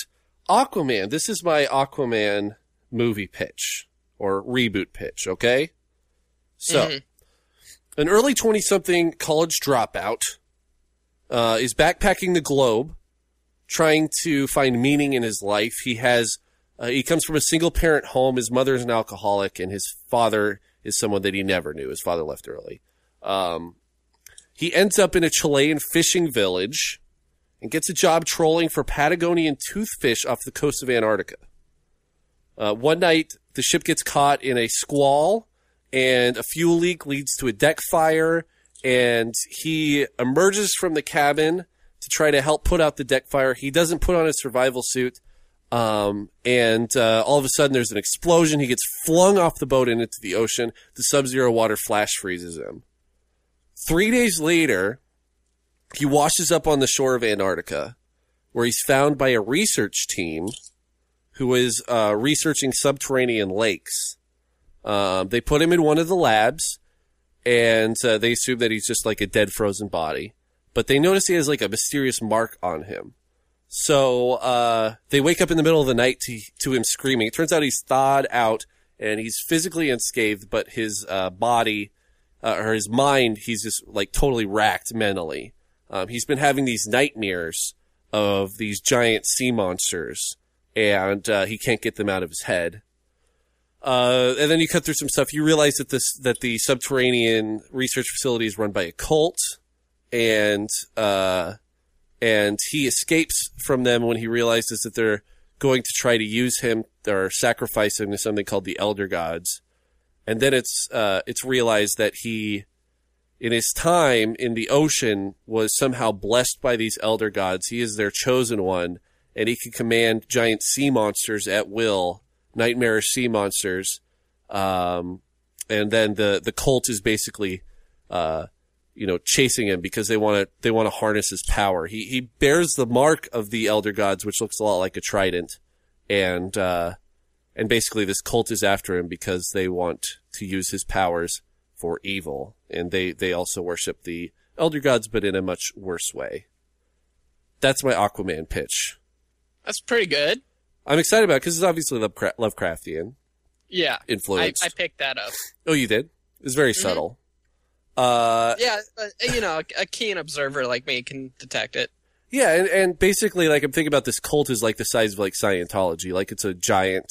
Speaker 1: Aquaman, this is my Aquaman movie pitch or reboot pitch. Okay, so
Speaker 2: Mhm.
Speaker 1: an early twenty-something college dropout uh, is backpacking the globe, trying to find meaning in his life. He has uh, he comes from a single parent home. His mother is an alcoholic, and his father is someone that he never knew. His father left early. Um, he ends up in a Chilean fishing village and gets a job trolling for Patagonian toothfish off the coast of Antarctica. Uh, one night, the ship gets caught in a squall, and a fuel leak leads to a deck fire, and he emerges from the cabin to try to help put out the deck fire. He doesn't put on his survival suit, um, and uh, all of a sudden there's an explosion. He gets flung off the boat and into the ocean. The sub-zero water flash freezes him. Three days later, he washes up on the shore of Antarctica, where he's found by a research team who is uh, researching subterranean lakes. Um, they put him in one of the labs, and uh, they assume that he's just like a dead frozen body. But they notice he has like a mysterious mark on him. So uh, they wake up in the middle of the night to to him screaming. It turns out he's thawed out and he's physically unscathed, but his uh, body uh, or his mind, he's just like totally racked mentally. Um, he's been having these nightmares of these giant sea monsters, and uh, he can't get them out of his head. Uh, and then you cut through some stuff. You realize that this that the subterranean research facility is run by a cult, and uh, and he escapes from them when he realizes that they're going to try to use him or sacrifice him to something called the Elder Gods. And then it's uh, it's realized that he, in his time in the ocean, was somehow blessed by these Elder Gods. He is their chosen one, and he can command giant sea monsters at will, nightmarish sea monsters. Um, and then the the cult is basically, uh, you know, chasing him because they want to they want to harness his power. He he bears the mark of the Elder Gods, which looks a lot like a trident, and uh, and basically this cult is after him because they want to use his powers for evil, and they they also worship the Elder Gods, but in a much worse way. That's my Aquaman pitch.
Speaker 2: that's pretty good.
Speaker 1: I'm excited about it because it's obviously Lovecra- Lovecraftian
Speaker 2: Yeah,
Speaker 1: influence.
Speaker 2: I picked that up.
Speaker 1: oh, you did? It's very subtle. Uh,
Speaker 2: Yeah, but, you know, a, a keen observer like me can detect it.
Speaker 1: Yeah, and, and basically, like, I'm thinking about this cult is like the size of like Scientology. Like, it's a giant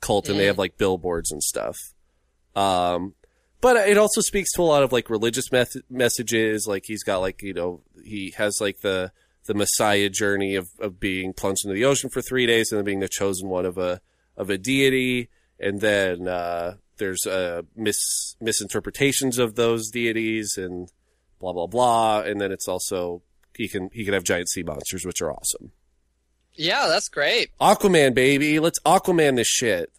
Speaker 1: cult, and they have like billboards and stuff. Um, but it also speaks to a lot of like religious meth- messages. Like he's got like you know he has like the the Messiah journey of of being plunged into the ocean for three days and then being the chosen one of a of a deity, and then uh, there's uh, mis misinterpretations of those deities and blah blah blah, and then it's also he can he can have giant sea monsters, which are awesome.
Speaker 2: Yeah, that's great.
Speaker 1: Aquaman, baby. Let's Aquaman this shit.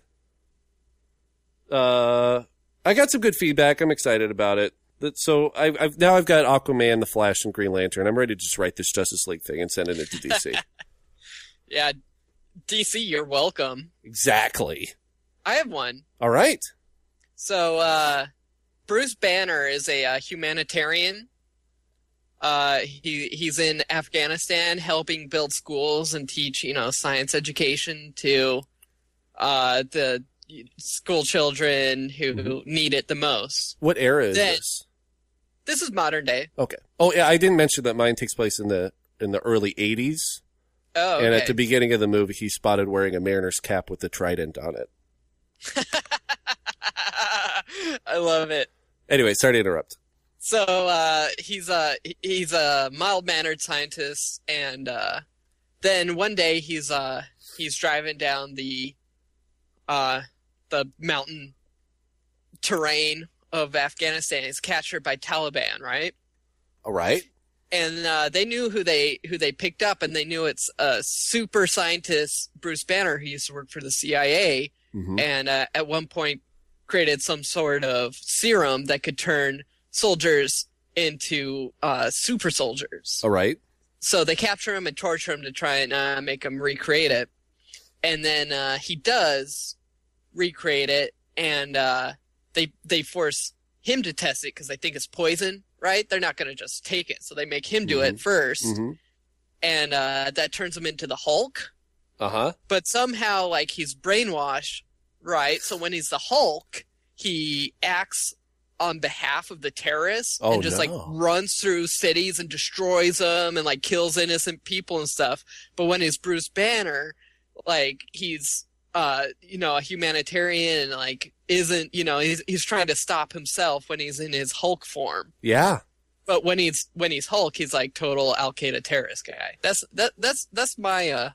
Speaker 1: Uh, I got some good feedback. I'm excited about it. That so I've, I've now I've got Aquaman, the Flash, and Green Lantern. I'm ready to just write this Justice League thing and send it to DC.
Speaker 2: Yeah, DC, you're welcome.
Speaker 1: exactly.
Speaker 2: I have one.
Speaker 1: All right.
Speaker 2: So, uh, Bruce Banner is a uh, humanitarian. Uh, he he's in Afghanistan helping build schools and teach you know science education to uh, the school children who need it the most.
Speaker 1: What era is
Speaker 2: Then-
Speaker 1: this?
Speaker 2: This is modern day.
Speaker 1: Okay. Oh yeah, I didn't mention that mine takes place in the in the early '80s,
Speaker 2: Oh,
Speaker 1: and at the beginning of the movie, he's spotted wearing a mariner's cap with the trident on it.
Speaker 2: I love it.
Speaker 1: Anyway, sorry to interrupt.
Speaker 2: So uh, he's a he's a mild mannered scientist, and uh, then one day he's uh, he's driving down the uh, the mountain terrain of Afghanistan. is captured by Taliban, right?
Speaker 1: All right.
Speaker 2: And uh, they knew who they who they picked up, and they knew it's a super scientist Bruce Banner who used to work for the CIA,
Speaker 1: Mhm.
Speaker 2: and uh, at one point created some sort of serum that could turn soldiers into uh, super soldiers.
Speaker 1: All right.
Speaker 2: So they capture him and torture him to try and uh, make him recreate it. And then uh, he does recreate it, and uh, they they force him to test it because they think it's poison, right? They're not going to just take it, so they make him do it 1st
Speaker 1: Mm-hmm.
Speaker 2: and uh, that turns him into the Hulk.
Speaker 1: Uh huh.
Speaker 2: But somehow, like he's brainwashed, right? So when he's the Hulk, he acts on behalf of the terrorists
Speaker 1: Oh,
Speaker 2: and just like runs through cities and destroys them and like kills innocent people and stuff. But when he's Bruce Banner, like he's uh you know a humanitarian and like isn't you know he's he's trying to stop himself when he's in his Hulk form.
Speaker 1: Yeah.
Speaker 2: But when he's when he's Hulk, he's like total Al Qaeda terrorist guy. That's that that's that's my uh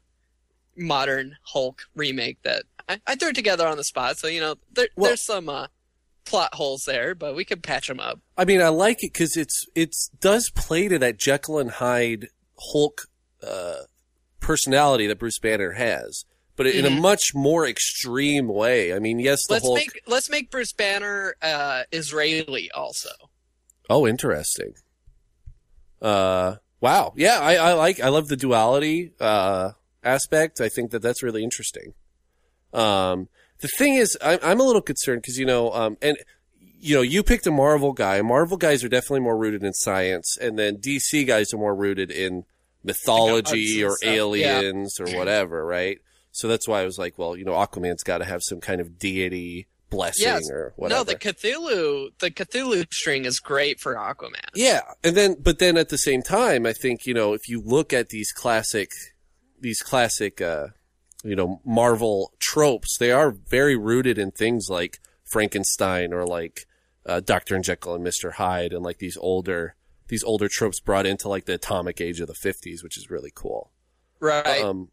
Speaker 2: modern Hulk remake that I, I threw together on the spot. So you know there,
Speaker 1: Well-
Speaker 2: there's some uh plot holes there, but we can patch them up.
Speaker 1: I mean, I like it because it's it's does play to that Jekyll and Hyde Hulk uh, personality that Bruce Banner has, but in a
Speaker 2: Mhm.
Speaker 1: much more extreme way. I mean, yes, the
Speaker 2: Let's
Speaker 1: Hulk.
Speaker 2: make let's make Bruce Banner uh Israeli also.
Speaker 1: Oh, interesting. Uh, wow. Yeah, I, I like. I love the duality uh, aspect. I think that that's really interesting. Um, the thing is, I'm, I'm a little concerned because you know, um, and you know, you picked a Marvel guy. Marvel guys are definitely more rooted in science, and then DC guys are more rooted in mythology or
Speaker 2: stuff, yeah.
Speaker 1: aliens or whatever, right? So that's why I was like, well, you know, Aquaman's got to have some kind of deity blessing
Speaker 2: Yes.
Speaker 1: or whatever.
Speaker 2: No, the Cthulhu the Cthulhu string is great for Aquaman.
Speaker 1: Yeah, and then but then at the same time, I think you know if you look at these classic, these classic, uh, you know, Marvel tropes, they are very rooted in things like Frankenstein or like uh, Doctor and Jekyll and Mister Hyde, and like these older these older tropes brought into like the atomic age of the fifties, which is really cool.
Speaker 2: Right.
Speaker 1: Um,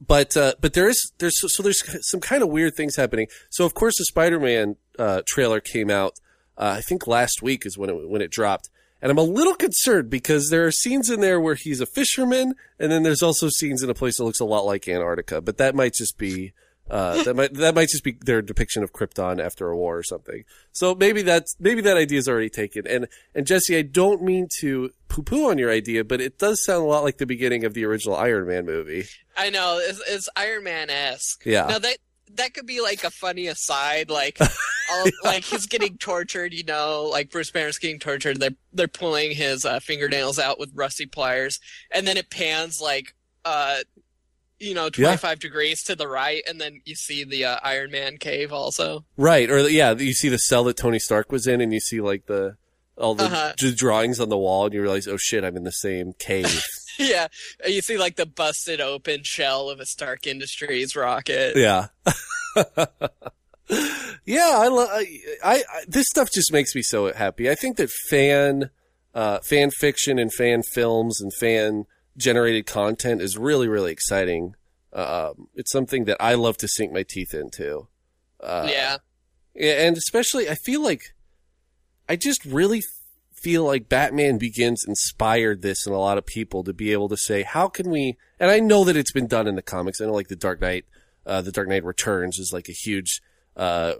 Speaker 1: but uh, but there is there's so, there's some kind of weird things happening. So of course the Spider-Man uh, trailer came out. Uh, I think last week is when it when it dropped, and I'm a little concerned because there are scenes in there where he's a fisherman, and then there's also scenes in a place that looks a lot like Antarctica. But that might just be uh, that might that might just be their depiction of Krypton after a war or something. So maybe that's maybe that idea is already taken. And and Jesse, I don't mean to poo poo on your idea, but it does sound a lot like the beginning of the original Iron Man movie.
Speaker 2: I know it's, it's Iron Man esque.
Speaker 1: Yeah.
Speaker 2: Now that that could be like a funny aside, like all, like he's getting tortured. You know, like Bruce Banner's getting tortured. They're they're pulling his uh, fingernails out with rusty pliers, and then it pans like uh, you know, twenty five degrees to the right, and then you see the uh, Iron Man cave also.
Speaker 1: Right, or yeah, you see the cell that Tony Stark was in, and you see like the all the
Speaker 2: Uh-huh.
Speaker 1: d- drawings on the wall, and you realize, oh shit, I'm in the same cave.
Speaker 2: yeah, you see like the busted open shell of a Stark Industries rocket.
Speaker 1: yeah, Yeah, I, love I, I, I this stuff just makes me so happy. I think that fan, uh, fan fiction and fan films and fan generated content is really, really exciting. Um, it's something that I love to sink my teeth into. Uh,
Speaker 2: yeah.
Speaker 1: And especially I feel like I just really feel like Batman Begins inspired this in a lot of people to be able to say, how can we? And I know that it's been done in the comics. I know like the Dark Knight, uh, the Dark Knight Returns is like a huge uh,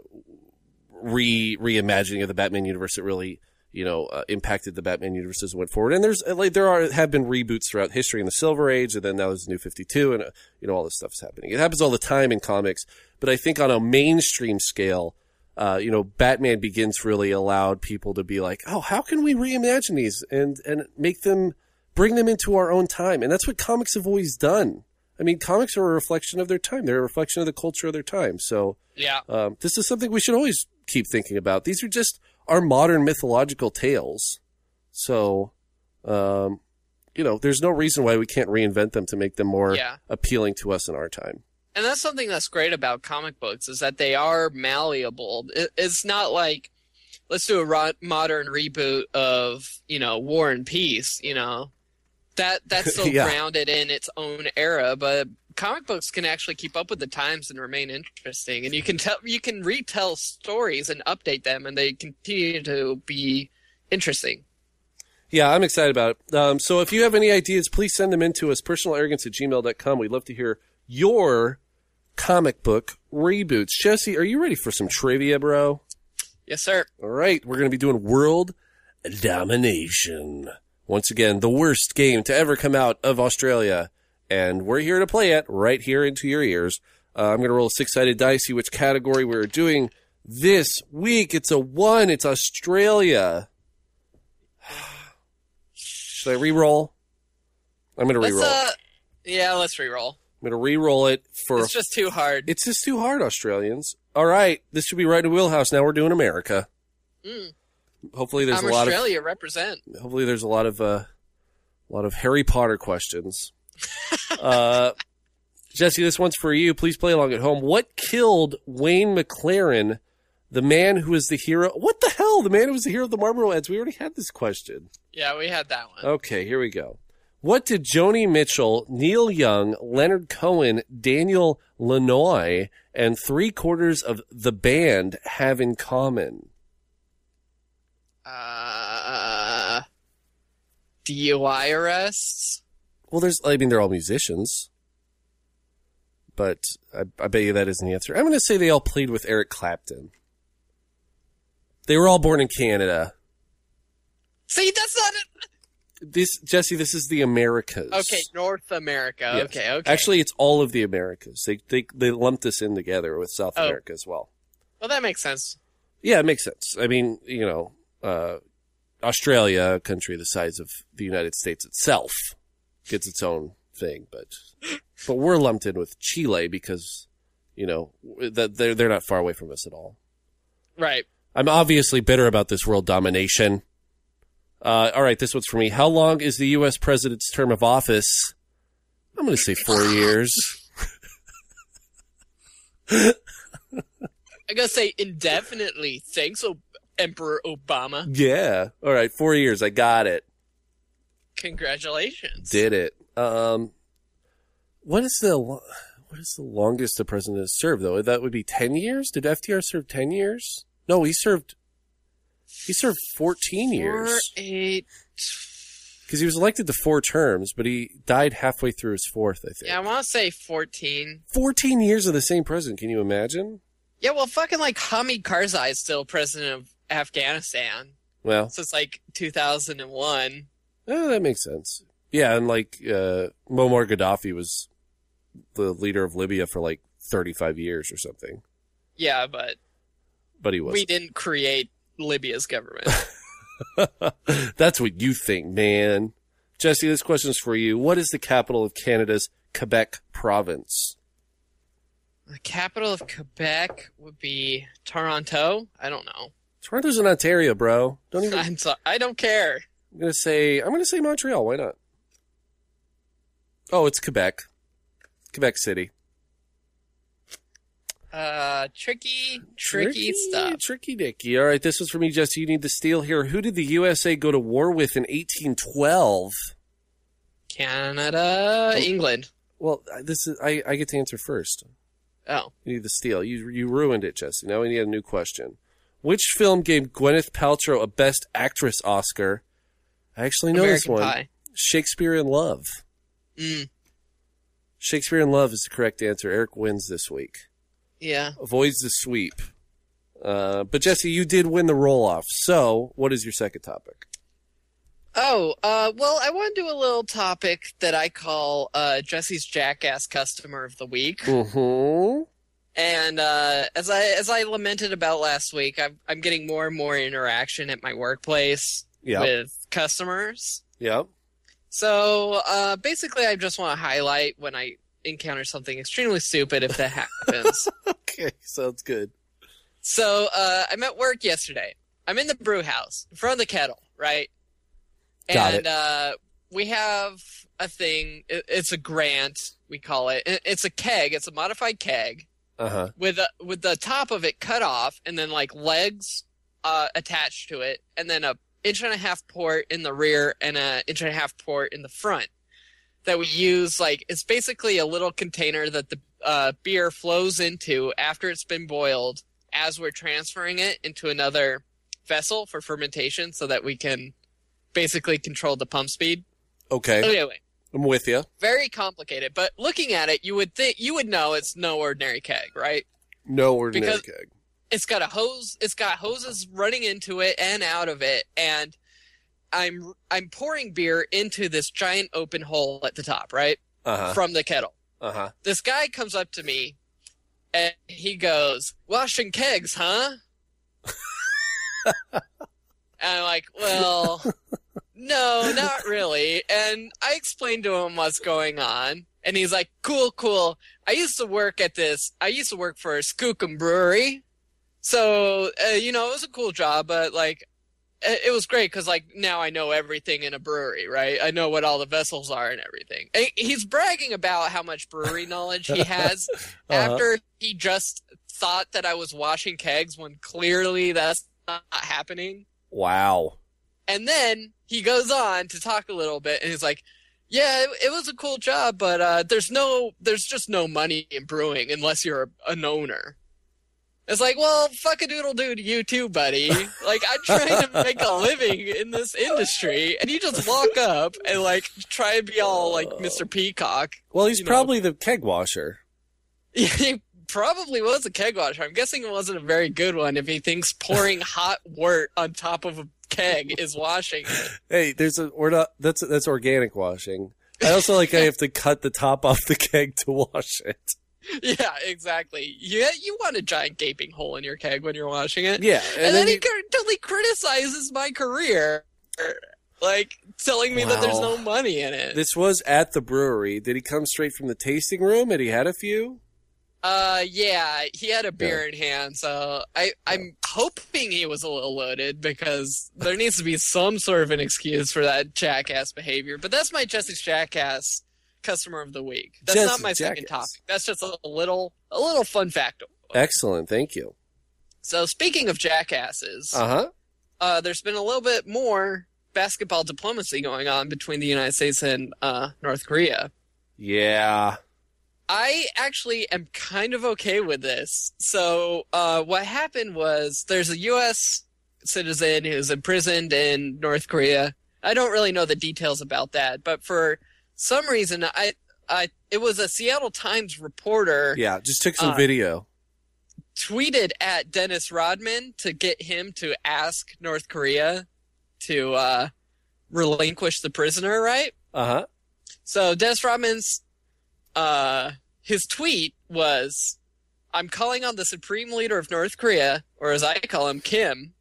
Speaker 1: re reimagining of the Batman universe that really you know uh, impacted the Batman universe as it went forward. And there's like there are have been reboots throughout history in the Silver Age, and then now there's the New Fifty Two, and uh, you know all this stuff is happening. It happens all the time in comics, but I think on a mainstream scale uh, you know, Batman Begins really allowed people to be like, oh, how can we reimagine these and and make them bring them into our own time? And that's what comics have always done. I mean, comics are a reflection of their time. They're a reflection of the culture of their time. So,
Speaker 2: yeah,
Speaker 1: um, this is something we should always keep thinking about. These are just our modern mythological tales. So, um, you know, there's no reason why we can't reinvent them to make them more
Speaker 2: yeah.
Speaker 1: appealing to us in our time
Speaker 2: and that's something that's great about comic books is that they are malleable. It's not like let's do a modern reboot of you know War and Peace. You know that that's still yeah. grounded in its own era, but comic books can actually keep up with the times and remain interesting. And you can tell you can retell stories and update them, and they continue to be interesting.
Speaker 1: Yeah, I'm excited about it. Um, so if you have any ideas, please send them in to us, personalarrogance at gmail.com. We'd love to hear your comic book reboots. Jesse, are you ready for some trivia, bro?
Speaker 2: Yes, sir.
Speaker 1: All right, we're going to be doing world domination. Once again, the worst game to ever come out of Australia. And we're here to play it right here into your ears. Uh, I'm going to roll a six sided dice, see which category we're doing this week. It's a one, it's Australia. Should I re roll? I'm going to re roll.
Speaker 2: Uh, yeah, let's re roll.
Speaker 1: I'm going to re-roll it for.
Speaker 2: It's just too hard.
Speaker 1: It's just too hard, Australians. All right, this should be right in the wheelhouse. Now we're doing America.
Speaker 2: Mm.
Speaker 1: Hopefully, there's
Speaker 2: I'm
Speaker 1: a lot
Speaker 2: Australia
Speaker 1: of
Speaker 2: represent.
Speaker 1: Hopefully, there's a lot of uh, a lot of Harry Potter questions. Uh, Jesse, this one's for you. Please play along at home. What killed Wayne McLaren, the man who was the hero? What the hell? The man who was the hero of the Marlboro ads. We already had this question.
Speaker 2: Yeah, we had that one.
Speaker 1: Okay, here we go. What did Joni Mitchell, Neil Young, Leonard Cohen, Daniel Lanois, and three quarters of the band have in common?
Speaker 2: Uh, DUI arrests?
Speaker 1: Well, there's, I mean, they're all musicians. But I, I bet you that isn't the answer. I'm going to say they all played with Eric Clapton. They were all born in Canada.
Speaker 2: See, that's not it
Speaker 1: this Jesse, this is the Americas.
Speaker 2: Okay, North America. Yes. Okay, okay.
Speaker 1: Actually, it's all of the Americas. They they they lumped this in together with South oh. America as well.
Speaker 2: Well, that makes sense.
Speaker 1: Yeah, it makes sense. I mean, you know, uh, Australia, a country the size of the United States itself, gets its own thing, but but we're lumped in with Chile because you know that they're they're not far away from us at all.
Speaker 2: Right.
Speaker 1: I'm obviously bitter about this world domination. Uh, all right, this one's for me. How long is the U.S. president's term of office? I'm going to say four years.
Speaker 2: I gotta say indefinitely. Thanks, o- Emperor Obama.
Speaker 1: Yeah. All right, four years. I got it.
Speaker 2: Congratulations.
Speaker 1: Did it. Um, what is the what is the longest the president has served though? That would be ten years. Did FDR serve ten years? No, he served he served 14
Speaker 2: Four,
Speaker 1: years.
Speaker 2: eight.
Speaker 1: Because he was elected to four terms, but he died halfway through his fourth, I think.
Speaker 2: Yeah, I want to say 14.
Speaker 1: 14 years of the same president. Can you imagine?
Speaker 2: Yeah, well, fucking like Hamid Karzai is still president of Afghanistan.
Speaker 1: Well,
Speaker 2: since like 2001.
Speaker 1: Oh, that makes sense. Yeah, and like uh, Muammar Gaddafi was the leader of Libya for like 35 years or something.
Speaker 2: Yeah, but
Speaker 1: but he was.
Speaker 2: We didn't create Libya's government.
Speaker 1: That's what you think, man. Jesse, this question's for you. What is the capital of Canada's Quebec province?
Speaker 2: The capital of Quebec would be Toronto. I don't know.
Speaker 1: Toronto's in Ontario, bro. Don't even.
Speaker 2: I'm sorry. I don't care.
Speaker 1: I'm gonna say. I'm gonna say Montreal. Why not? Oh, it's Quebec. Quebec City.
Speaker 2: Uh, tricky, tricky, stuff.
Speaker 1: Tricky Dicky. All right, this was for me, Jesse. You need the steal here. Who did the USA go to war with in 1812?
Speaker 2: Canada, England.
Speaker 1: Well, this is I, I get to answer first.
Speaker 2: Oh,
Speaker 1: You need the steal. You you ruined it, Jesse. Now we need a new question. Which film gave Gwyneth Paltrow a Best Actress Oscar? I actually know this one.
Speaker 2: Pie.
Speaker 1: Shakespeare in Love.
Speaker 2: Mm,
Speaker 1: Shakespeare in Love is the correct answer. Eric wins this week.
Speaker 2: yeah.
Speaker 1: Avoids the sweep. Uh, but Jesse, you did win the roll off. So, what is your second topic?
Speaker 2: Oh, uh, well, I want to do a little topic that I call uh, Jesse's Jackass Customer of the Week.
Speaker 1: Mm-hmm.
Speaker 2: And uh, as I as I lamented about last week, I'm I'm getting more and more interaction at my workplace
Speaker 1: Yep.
Speaker 2: with customers.
Speaker 1: Yep.
Speaker 2: So uh, basically, I just want to highlight when I encounter something extremely stupid if that happens.
Speaker 1: Okay, sounds good.
Speaker 2: So uh, I'm at work yesterday. I'm in the brew house in front of the kettle, right?
Speaker 1: Got
Speaker 2: and
Speaker 1: it.
Speaker 2: uh, we have a thing. It's a grant, we call it. It- It's a keg. It's a modified keg
Speaker 1: Uh huh.
Speaker 2: with a, with the top of it cut off, and then like legs uh, attached to it, and then a inch and a half port in the rear and a inch and a half port in the front. That we use like it's basically a little container that the uh, beer flows into after it's been boiled, as we're transferring it into another vessel for fermentation, so that we can basically control the pump speed.
Speaker 1: Okay,
Speaker 2: Anyway,
Speaker 1: I'm with you.
Speaker 2: very complicated, but looking at it, you would think you would know it's no ordinary keg, right?
Speaker 1: No ordinary
Speaker 2: Because-
Speaker 1: keg.
Speaker 2: It's got a hose it's got hoses running into it and out of it and i'm i'm pouring beer into this giant open hole at the top right?
Speaker 1: Uh huh.
Speaker 2: from the kettle.
Speaker 1: Uh huh.
Speaker 2: this guy comes up to me and he goes washing kegs huh? And i'm like well no not really. And i explained to him what's going on and he's like cool cool. I used to work at this i used to work for a skookum brewery so uh, you know it was a cool job but like it it was great because like now i know everything in a brewery right i know what all the vessels are and everything and he's bragging about how much brewery knowledge he has
Speaker 1: Uh-huh.
Speaker 2: after he just thought that i was washing kegs when clearly that's not happening
Speaker 1: Wow.
Speaker 2: and then he goes on to talk a little bit and he's like yeah it, it was a cool job but uh, there's no there's just no money in brewing unless you're a, an owner it's like well fuck a doodle doo to you too buddy like i'm trying to make a living in this industry and you just walk up and like try and be all like mr peacock
Speaker 1: Well, he's
Speaker 2: You know.
Speaker 1: probably the keg washer.
Speaker 2: he probably was a keg washer i'm guessing it wasn't a very good one if he thinks pouring hot wort on top of a keg is washing
Speaker 1: Hey, there's a we're not that's that's organic washing. I also like I have to cut the top off the keg to wash it.
Speaker 2: Yeah, exactly. Yeah, you want a giant gaping hole in your keg when you're washing it.
Speaker 1: Yeah,
Speaker 2: and, then, he
Speaker 1: you-
Speaker 2: cur- totally criticizes my career, like telling me that there's no money in it.
Speaker 1: This was at the brewery. Did he come straight from the tasting room? Had he had a few?
Speaker 2: Uh, yeah, he had a beer in hand, so I I'm hoping he was a little loaded because there needs to be some sort of an excuse for that jackass behavior. But that's my Jesse's jackass customer of the week. That's not my second topic. That's just a little a little fun fact.
Speaker 1: Excellent, thank you.
Speaker 2: So speaking of jackasses,
Speaker 1: Uh huh.
Speaker 2: uh, there's been a little bit more basketball diplomacy going on between the United States and uh, North Korea.
Speaker 1: Yeah.
Speaker 2: I actually am kind of okay with this. So, uh, what happened was there's a U.S. citizen who's imprisoned in North Korea. I don't really know the details about that, but for some reason, I, I, it was a Seattle Times reporter
Speaker 1: Yeah. Just took some
Speaker 2: Uh,
Speaker 1: video.
Speaker 2: tweeted at Dennis Rodman to get him to ask North Korea to uh, relinquish the prisoner, right?
Speaker 1: Uh huh.
Speaker 2: So Dennis Rodman's uh, his tweet was, "I'm calling on the supreme leader of North Korea, or as I call him, Kim,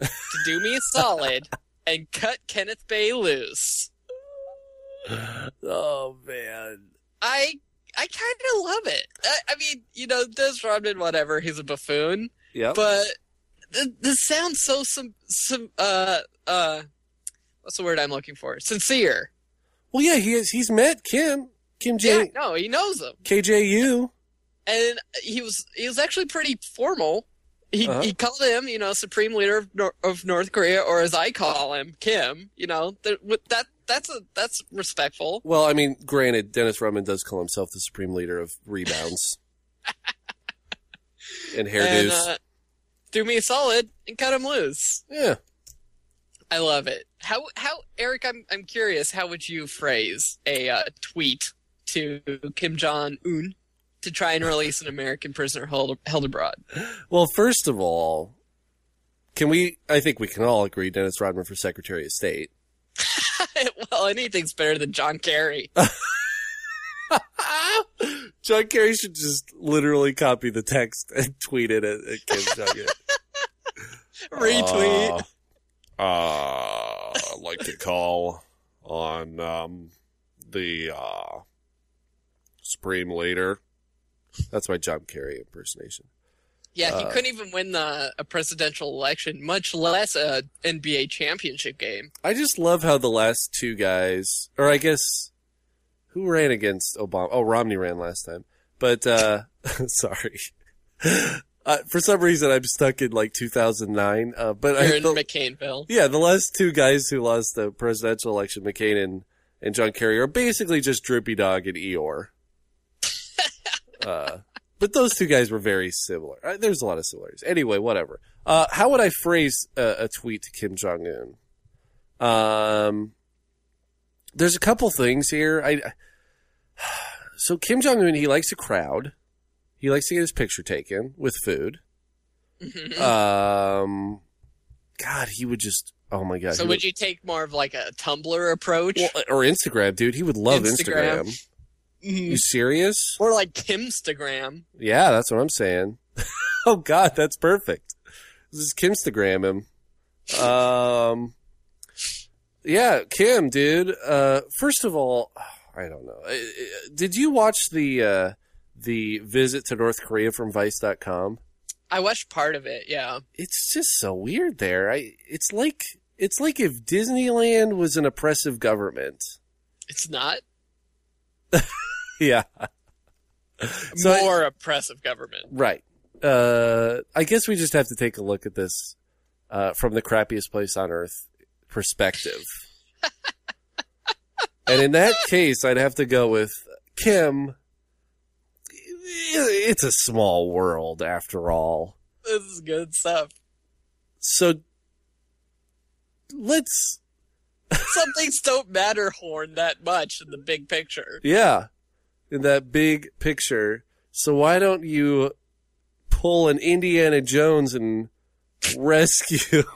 Speaker 2: to do me a solid and cut Kenneth Bae loose."
Speaker 1: Oh man.
Speaker 2: I I kind of love it. I, I mean, you know, Dennis Rodman, whatever, he's a buffoon.
Speaker 1: Yeah.
Speaker 2: But th- this sounds so some some uh uh what's the word I'm looking for? Sincere.
Speaker 1: well, yeah. He is. He's met Kim. Kim J.
Speaker 2: Yeah, no, he knows him.
Speaker 1: KJU.
Speaker 2: and he was he was actually pretty formal. He
Speaker 1: Uh-huh.
Speaker 2: he called him, you know, supreme leader of, Nor- of North Korea, or as I call him, Kim. You know, that that that's a that's respectful.
Speaker 1: Well, I mean, granted, Dennis Rodman does call himself the supreme leader of rebounds and hairdos.
Speaker 2: And, uh, do me a solid and cut him loose.
Speaker 1: yeah.
Speaker 2: I love it. How how Eric? I'm I'm curious. How would you phrase a uh, tweet to Kim Jong Un to try and release an American prisoner held held abroad?
Speaker 1: Well, first of all, can we? I think we can all agree Dennis Rodman for Secretary of State.
Speaker 2: well, anything's better than John Kerry.
Speaker 1: John Kerry should just literally copy the text and tweet it at, at Kim Jong.
Speaker 2: Retweet.
Speaker 1: Uh, I'd like to call on um, the uh, Supreme Leader. That's my John Kerry impersonation.
Speaker 2: yeah, he
Speaker 1: uh,
Speaker 2: couldn't even win the a presidential election, much less a NBA championship game.
Speaker 1: I just love how the last two guys, or I guess who ran against Obama? Oh, Romney ran last time. But uh sorry. Uh, for some reason, I'm stuck in like 2009. Uh, but
Speaker 2: You're
Speaker 1: I,
Speaker 2: in
Speaker 1: the-
Speaker 2: McCainville.
Speaker 1: yeah, the last two guys who lost the presidential election, McCain and, and John Kerry, are basically just Droopy Dog and Eeyore. Uh, but those two guys were very similar. Uh, there's a lot of similarities. Anyway, whatever. Uh, how would I phrase a, a tweet to Kim Jong Un? Um, there's a couple things here. I so Kim Jong Un he likes a crowd. He likes to get his picture taken with food. Um, God, he would just. Oh my God.
Speaker 2: so
Speaker 1: he
Speaker 2: would you take more of like a Tumblr approach,
Speaker 1: well, or Instagram, dude? He would love Instagram.
Speaker 2: Instagram.
Speaker 1: You serious?
Speaker 2: or like Kimstagram?
Speaker 1: Yeah, that's what I'm saying. oh God, that's perfect. This is Kimstagram him. Um, yeah, Kim, dude. Uh, first of all, I don't know. Uh, uh, Did you watch the uh, the visit to North Korea from Vice.com?
Speaker 2: I watched part of it. Yeah.
Speaker 1: It's just so weird there. I. It's like it's like if Disneyland was an oppressive government.
Speaker 2: It's not
Speaker 1: Yeah. So I-
Speaker 2: more oppressive government.
Speaker 1: Right. Uh, I guess we just have to take a look at this uh, from the crappiest place on earth perspective. and in that case, I'd have to go with Kim. It's a small world after all.
Speaker 2: This is good stuff.
Speaker 1: So let's,
Speaker 2: Some things don't matter, Horn, that much in the big picture.
Speaker 1: yeah, in that big picture. So why don't you pull an Indiana Jones and rescue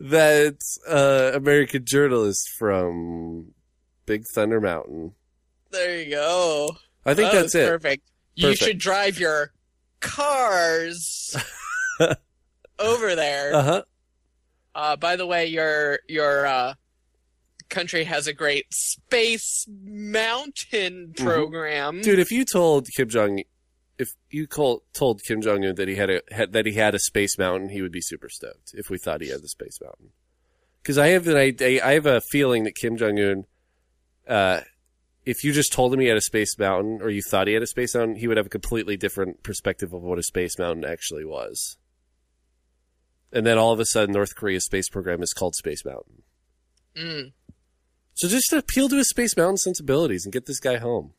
Speaker 1: that uh, American journalist from Big Thunder Mountain.
Speaker 2: There you go.
Speaker 1: I think
Speaker 2: That
Speaker 1: that's it.
Speaker 2: Perfect. You
Speaker 1: Perfect.
Speaker 2: should drive your cars over there.
Speaker 1: Uh huh.
Speaker 2: Uh, by the way, your your uh, country has a great space mountain program.
Speaker 1: Mm-hmm. Dude, if you told Kim Jong, if you call, told Kim Jong Un that he had a had, that he had a space mountain, he would be super stoked. If we thought he had the space mountain, because I have an idea, I have a feeling that Kim Jong Un, uh, if you just told him he had a space mountain, or you thought he had a space mountain, he would have a completely different perspective of what a space mountain actually was. And then all of a sudden, North Korea's space program is called Space Mountain.
Speaker 2: Mm.
Speaker 1: So just appeal to his Space Mountain sensibilities and get this guy home.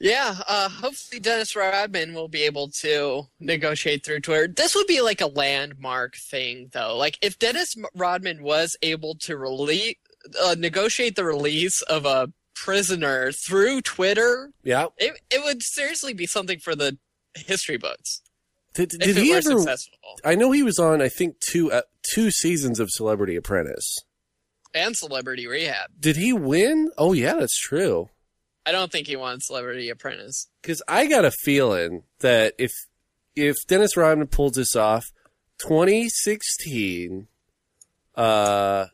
Speaker 2: Yeah, uh, hopefully Dennis Rodman will be able to negotiate through Twitter. This would be like a landmark thing, though. Like if Dennis Rodman was able to release, uh, negotiate the release of a prisoner through Twitter,
Speaker 1: Yeah.
Speaker 2: it it would seriously be something for the history books.
Speaker 1: Did, did he ever?
Speaker 2: successful
Speaker 1: I know he was on. I think two uh, two seasons of Celebrity Apprentice.
Speaker 2: and Celebrity Rehab.
Speaker 1: Did he win? Oh yeah, that's true.
Speaker 2: I don't think he won Celebrity Apprentice.
Speaker 1: Because I got a feeling that if if Dennis Rodman pulls this off, 2016, uh,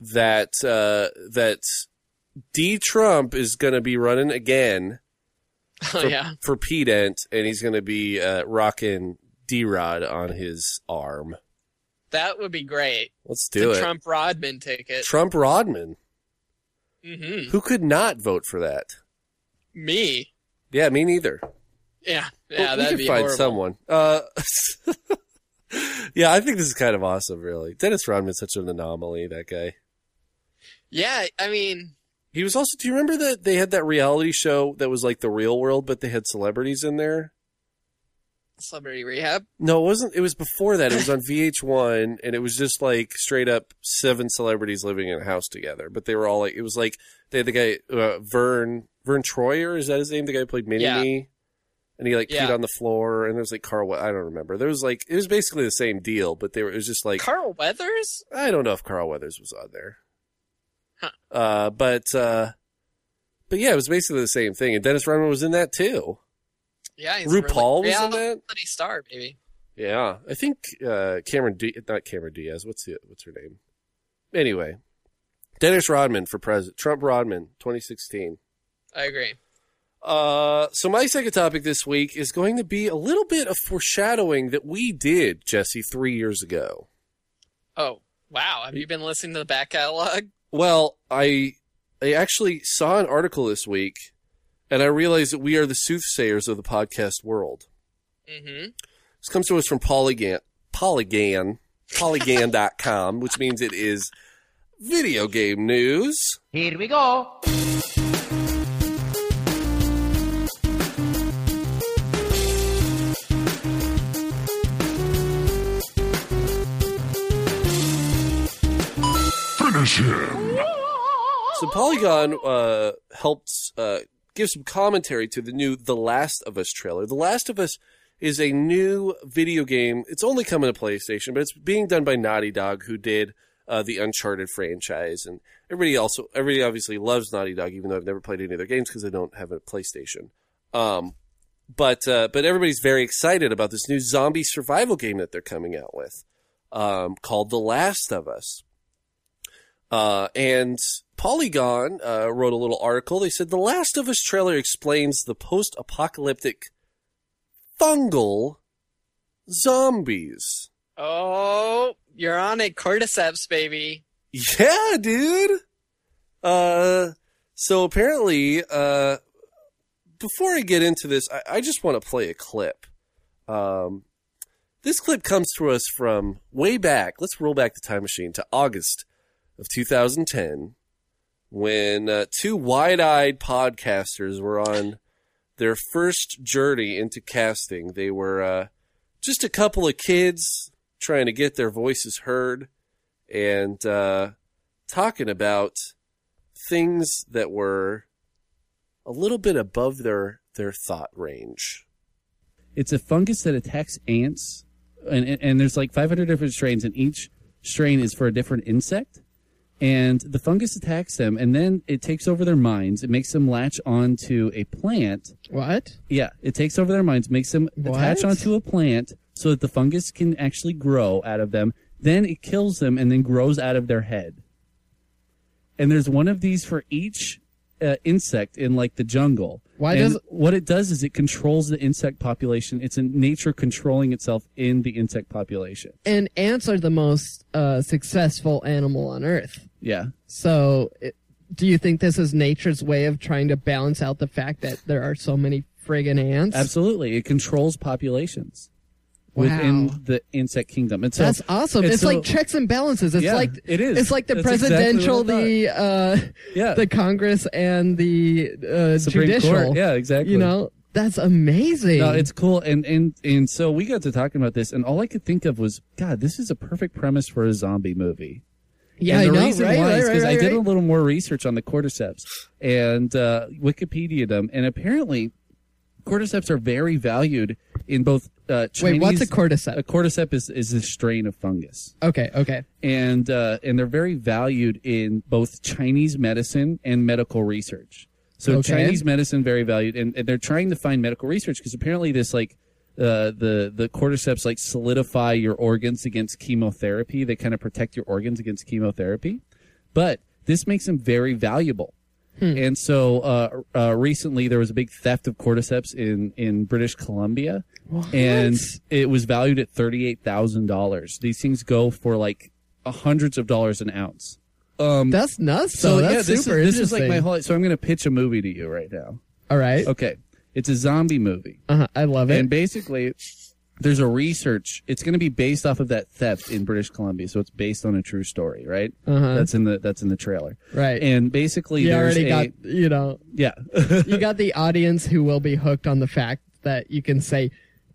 Speaker 1: that uh, that D Trump is going to be running again
Speaker 2: Oh
Speaker 1: for,
Speaker 2: yeah,
Speaker 1: for P Dent, and he's going to be uh, rocking D Rod on his arm.
Speaker 2: that would be great.
Speaker 1: Let's do
Speaker 2: the
Speaker 1: it.
Speaker 2: Trump Rodman ticket.
Speaker 1: Trump Rodman.
Speaker 2: hmm
Speaker 1: Who could not vote for that?
Speaker 2: Me.
Speaker 1: Yeah, me neither.
Speaker 2: Yeah. Yeah,
Speaker 1: we
Speaker 2: that'd
Speaker 1: can
Speaker 2: be
Speaker 1: find
Speaker 2: horrible.
Speaker 1: someone. Uh, yeah, I think this is kind of awesome. Really, Dennis Rodman's such an anomaly. That guy.
Speaker 2: Yeah, I mean,
Speaker 1: He was also. Do you remember that they had that reality show that was like the real world, but they had celebrities in there?
Speaker 2: Celebrity Rehab.
Speaker 1: No, it wasn't. It was before that. It was on VH1, and it was just like straight up seven celebrities living in a house together. But they were all like, it was like they had the guy uh, Verne Verne Troyer. Is that his name? The guy who played Mini
Speaker 2: Yeah.
Speaker 1: Me. And he like
Speaker 2: Yeah.
Speaker 1: peed on the floor, and there was like Carl. I don't remember. There was like it was basically the same deal, but they were. It was just like
Speaker 2: Carl Weathers?
Speaker 1: I don't know if Carl Weathers was on there.
Speaker 2: Huh.
Speaker 1: Uh, but uh, but yeah, it was basically the same thing, and Dennis Rodman was in that too.
Speaker 2: Yeah, he's
Speaker 1: RuPaul
Speaker 2: a
Speaker 1: was
Speaker 2: really,
Speaker 1: in that?
Speaker 2: reality star, baby.
Speaker 1: Yeah, I think uh, Cameron, D- not Cameron Diaz. What's the what's her name? Anyway, Dennis Rodman for president. Trump Rodman, 2016.
Speaker 2: I agree.
Speaker 1: Uh, so my second topic this week is going to be a little bit of foreshadowing that we did, Jesse, three years ago.
Speaker 2: Oh, wow. Have you been listening to the back catalog?
Speaker 1: Well, I I actually saw an article this week, and I realized that we are the soothsayers of the podcast world.
Speaker 2: Mm-hmm.
Speaker 1: This comes to us from Polygon, Polygon, Polygon.com, which means it is video game news.
Speaker 10: Here we go.
Speaker 4: Finish him.
Speaker 1: So Polygon uh, helped uh, give some commentary to the new The Last of Us trailer. The Last of Us is a new video game. It's only coming to PlayStation, but it's being done by Naughty Dog, who did uh, the Uncharted franchise, and everybody also everybody obviously loves Naughty Dog, even though I've never played any of their games because I don't have a PlayStation. Um, but uh, but everybody's very excited about this new zombie survival game that they're coming out with, um, called The Last of Us. Uh, and Polygon uh, wrote a little article. They said The Last of Us trailer explains the post apocalyptic fungal zombies.
Speaker 2: Oh, you're on it. Cordyceps, baby.
Speaker 1: Yeah, dude. Uh, so apparently, uh, before I get into this, I, I just want to play a clip. Um, this clip comes to us from way back. Let's roll back the time machine to August of 2010 when uh, two wide-eyed podcasters were on their first journey into casting. They were uh, just a couple of kids trying to get their voices heard and uh, talking about things that were a little bit above their their thought range.
Speaker 11: It's a fungus that attacks ants, and, and, and there's like 500 different strains, and each strain is for a different insect. And the fungus attacks them, and then it takes over their minds. It makes them latch onto a plant.
Speaker 12: What?
Speaker 11: Yeah, it takes over their minds, makes them attach
Speaker 12: What?
Speaker 11: onto a plant so that the fungus can actually grow out of them. Then it kills them and then grows out of their head. And there's one of these for each uh, insect in like the jungle.
Speaker 12: Why does-
Speaker 11: what it does is it controls the insect population. It's in nature controlling itself in the insect population.
Speaker 12: And ants are the most uh, successful animal on Earth.
Speaker 11: Yeah.
Speaker 12: So, it, do you think this is nature's way of trying to balance out the fact that there are so many friggin' ants?
Speaker 11: Absolutely. It controls populations
Speaker 12: Wow.
Speaker 11: within the insect kingdom. And so
Speaker 12: That's awesome. It's
Speaker 11: so-
Speaker 12: like checks and balances. It's
Speaker 11: Yeah,
Speaker 12: like
Speaker 11: it is.
Speaker 12: It's like the
Speaker 11: That's
Speaker 12: presidential,
Speaker 11: I
Speaker 12: the uh,
Speaker 11: Yeah.
Speaker 12: the Congress, and the uh,
Speaker 11: Supreme
Speaker 12: judicial.
Speaker 11: Court. Yeah, exactly.
Speaker 12: You know, that's amazing.
Speaker 11: No, it's cool, and and and so we got to talking about this, and all I could think of was, God, this is a perfect premise for a zombie movie.
Speaker 12: Yeah,
Speaker 11: and the
Speaker 12: I know,
Speaker 11: reason
Speaker 12: right,
Speaker 11: why
Speaker 12: right,
Speaker 11: is because
Speaker 12: right,
Speaker 11: I did a little more research on the cordyceps and uh, Wikipedia them, and apparently, cordyceps are very valued in both. Uh, Chinese,
Speaker 12: Wait, what's a cordyceps?
Speaker 11: A cordyceps is is a strain of fungus
Speaker 12: okay, okay.
Speaker 11: and uh, and they're very valued in both Chinese medicine and medical research. So
Speaker 12: Okay.
Speaker 11: Chinese medicine very valued, and, and they're trying to find medical research because apparently this like uh, the the cordyceps like solidify your organs against chemotherapy. They kind of protect your organs against chemotherapy, but this makes them very valuable. And so uh, uh, recently there was a big theft of cordyceps in in British Columbia, and it was valued at thirty eight thousand dollars. These things go for like hundreds of dollars an ounce. Um,
Speaker 12: That's nuts.
Speaker 11: so
Speaker 12: though.
Speaker 11: yeah, this
Speaker 12: super
Speaker 11: is, this is like my whole. So I'm going to pitch a movie to you right now.
Speaker 12: All right.
Speaker 11: Okay, it's a zombie movie.
Speaker 12: Uh-huh. I love it.
Speaker 11: And basically, there's a research. It's going to be based off of that theft in British Columbia, so it's based on a true story, right?
Speaker 12: Uh-huh.
Speaker 11: That's in the that's in the trailer,
Speaker 12: Right.
Speaker 11: And basically,
Speaker 12: you
Speaker 11: there's
Speaker 12: already
Speaker 11: a,
Speaker 12: got you know
Speaker 11: yeah.
Speaker 12: you got the audience who will be hooked on the fact that you can say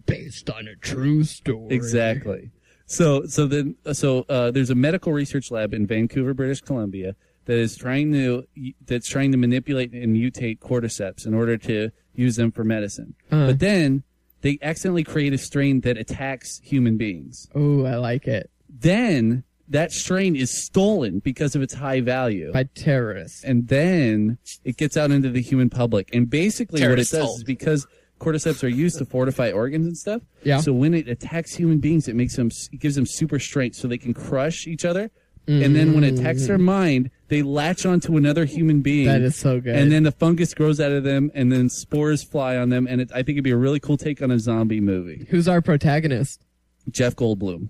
Speaker 12: based on a true story.
Speaker 11: Exactly. So so then so uh, there's a medical research lab in Vancouver, British Columbia that is trying to that's trying to manipulate and mutate cordyceps in order to use them for medicine.
Speaker 12: Uh-huh.
Speaker 11: But then they accidentally create a strain that attacks human beings.
Speaker 12: Oh, I like it.
Speaker 11: Then that strain is stolen because of its high value
Speaker 12: by terrorists,
Speaker 11: and then it gets out into the human public. And basically,
Speaker 12: Terrorists
Speaker 11: what it does
Speaker 12: told.
Speaker 11: is because cordyceps are used to fortify organs and stuff.
Speaker 12: Yeah.
Speaker 11: So when it attacks human beings, it makes them it gives them super strength, so they can crush each other. And then when it attacks their mind, they latch onto another human being.
Speaker 12: Mm. That is so good.
Speaker 11: And then the fungus grows out of them, and then spores fly on them. And it, I think it'd be a really cool take on a zombie movie.
Speaker 12: Who's our protagonist?
Speaker 11: Jeff Goldblum.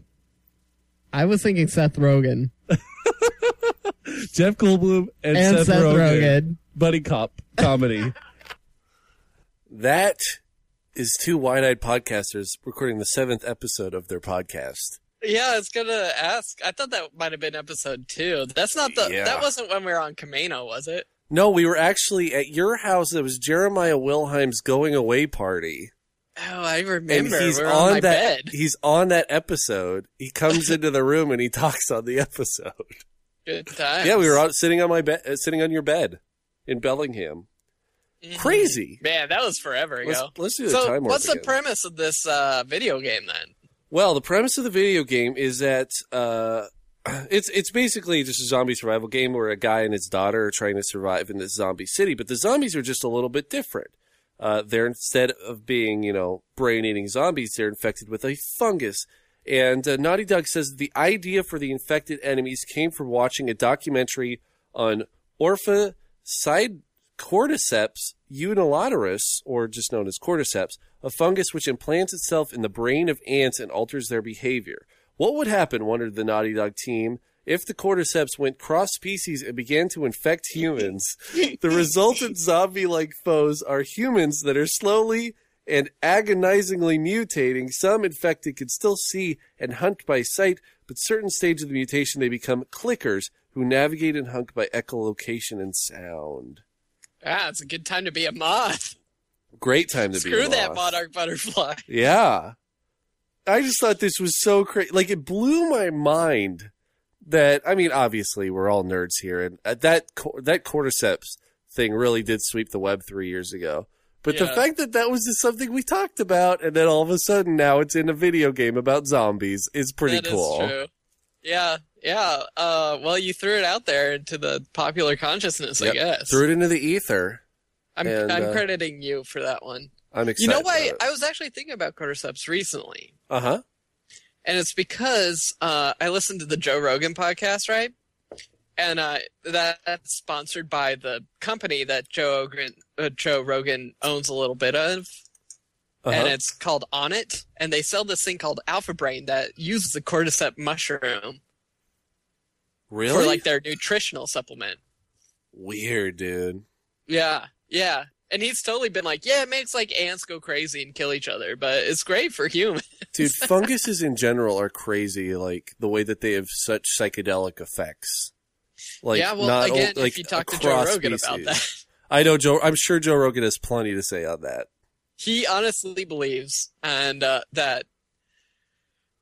Speaker 12: I was thinking Seth Rogen.
Speaker 11: Jeff Goldblum and,
Speaker 12: And
Speaker 11: Seth,
Speaker 12: Seth
Speaker 11: Rogen.
Speaker 12: Rogen.
Speaker 11: Buddy cop comedy.
Speaker 1: That is two wide-eyed podcasters recording the seventh episode of their podcast.
Speaker 2: Yeah, I was gonna ask. I thought that might have been episode two. That's not the.
Speaker 1: Yeah.
Speaker 2: That wasn't when we were on Kameno, was it?
Speaker 1: No, we were actually at your house. It was Jeremiah Wilhelm's going away party.
Speaker 2: Oh, I
Speaker 1: And
Speaker 2: remember.
Speaker 1: he's
Speaker 2: we were
Speaker 1: on,
Speaker 2: on, my
Speaker 1: that.
Speaker 2: bed.
Speaker 1: He's on that episode. He comes into the room and he talks on the episode.
Speaker 2: Good times.
Speaker 1: Yeah, we were on, sitting on my bed, uh, sitting on your bed in Bellingham. Crazy.
Speaker 2: Man, that was forever ago.
Speaker 1: Let's- let's do the
Speaker 2: so,
Speaker 1: time warp
Speaker 2: what's the
Speaker 1: again.
Speaker 2: premise of this uh, video game then?
Speaker 1: Well, the premise of the video game is that uh, it's it's basically just a zombie survival game where a guy and his daughter are trying to survive in this zombie city, but the zombies are just a little bit different. Uh, they're instead of being you know brain eating zombies, they're infected with a fungus. And uh, Naughty Dog says the idea for the infected enemies came from watching a documentary on Orpha side cordyceps unilaterus, or just known as cordyceps, a fungus which implants itself in the brain of ants and alters their behavior. What would happen, wondered the Naughty Dog team, if the cordyceps went cross species and began to infect humans? the resultant zombie like foes are humans that are slowly and agonizingly mutating. Some infected can still see and hunt by sight, but certain stages of the mutation they become clickers who navigate and hunt by echolocation and sound.
Speaker 2: Ah, it's a good time to be a moth.
Speaker 1: Great time to be
Speaker 2: Screw that monarch butterfly.
Speaker 1: Yeah. I just thought this was so crazy. Like, it blew my mind that, I mean, obviously, we're all nerds here, and uh, that, that cordyceps thing really did sweep the web three years ago. But the fact that that was just something we talked about, and then all of a sudden now it's in a video game about zombies is pretty
Speaker 2: That is
Speaker 1: cool.
Speaker 2: true. Yeah, yeah. Uh, well, you threw it out there into the popular consciousness, I guess.
Speaker 1: Threw it into the ether.
Speaker 2: I'm,
Speaker 1: and,
Speaker 2: I'm
Speaker 1: uh,
Speaker 2: crediting you for that one.
Speaker 1: I'm excited.
Speaker 2: You know why? I was actually thinking about cordyceps recently,
Speaker 1: Uh huh.
Speaker 2: and it's because uh, I listened to the Joe Rogan podcast, right? And uh, that, that's sponsored by the company that Joe Rogan, uh, Joe Rogan owns a little bit of,
Speaker 1: Uh-huh.
Speaker 2: and it's called Onnit, and they sell this thing called Alpha Brain that uses the cordyceps mushroom
Speaker 1: Really?
Speaker 2: for like their nutritional supplement.
Speaker 1: Weird, dude.
Speaker 2: Yeah, yeah. And he's totally been like, yeah, it makes like ants go crazy and kill each other, but it's great for humans.
Speaker 1: Dude, funguses in general are crazy. Like the way that they have such psychedelic effects. Like,
Speaker 2: yeah, well,
Speaker 1: not
Speaker 2: again,
Speaker 1: o- like
Speaker 2: if you talk to Joe Rogan about that,
Speaker 1: I know Joe. I'm sure Joe Rogan has plenty to say on that.
Speaker 2: he honestly believes and uh, that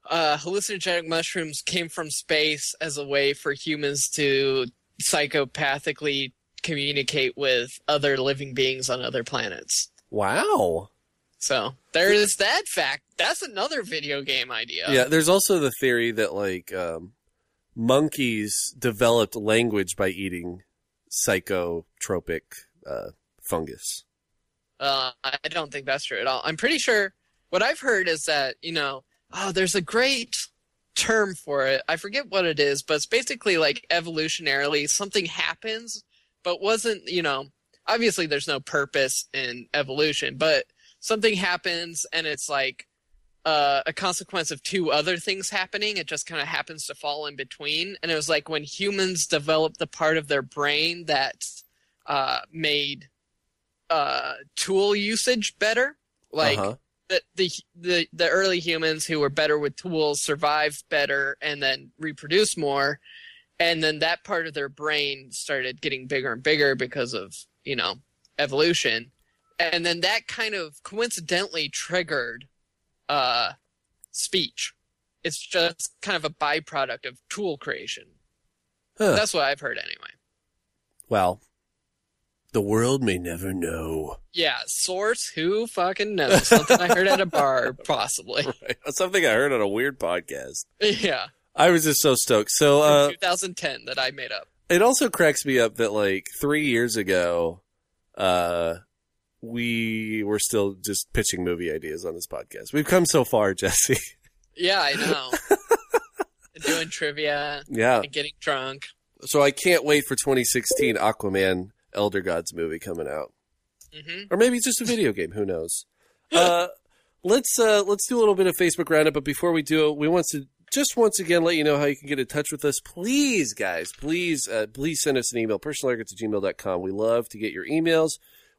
Speaker 2: uh, hallucinogenic mushrooms came from space as a way for humans to psychopathically communicate with other living beings on other planets.
Speaker 1: Wow.
Speaker 2: So there is that fact. That's another video game idea.
Speaker 1: Yeah. There's also the theory that like um, monkeys developed language by eating psychotropic uh, fungus.
Speaker 2: Uh, I don't think that's true at all. I'm pretty sure what I've heard is that, you know, oh, there's a great term for it. I forget what it is, but it's basically like evolutionarily something happens, but wasn't, you know, obviously there's no purpose in evolution, but something happens and it's like uh, a consequence of two other things happening. It just kind of happens to fall in between. And it was like when humans developed the part of their brain that uh, made uh, tool usage better. Like
Speaker 1: Uh-huh.
Speaker 2: the, the the the early humans who were better with tools survived better and then reproduced more, and then that part of their brain started getting bigger and bigger because of you know evolution, and then that kind of coincidentally triggered uh, speech. It's just kind of a byproduct of tool creation.
Speaker 1: Huh.
Speaker 2: That's what I've heard anyway.
Speaker 1: Well, the world may never know.
Speaker 2: Yeah, source who fucking knows? Something I heard at a bar, possibly.
Speaker 1: Right. Something I heard on a weird podcast.
Speaker 2: Yeah,
Speaker 1: I was just so stoked. So uh,
Speaker 2: 2010 that I made up.
Speaker 1: it also cracks me up that like three years ago, uh, we were still just pitching movie ideas on this podcast. We've come so far, Jesse.
Speaker 2: Yeah, I know. Doing trivia.
Speaker 1: Yeah.
Speaker 2: And getting drunk.
Speaker 1: So I can't wait for 2016 Aquaman Elder Gods movie coming out.
Speaker 2: hmm
Speaker 1: or maybe it's just a video game. Who knows? Uh, let's uh, let's do a little bit of Facebook roundup. But before we do it, we want to just once again let you know how you can get in touch with us. Please, guys, please, uh, please send us an email, personalarrogance at gmail.com. We love to get your emails.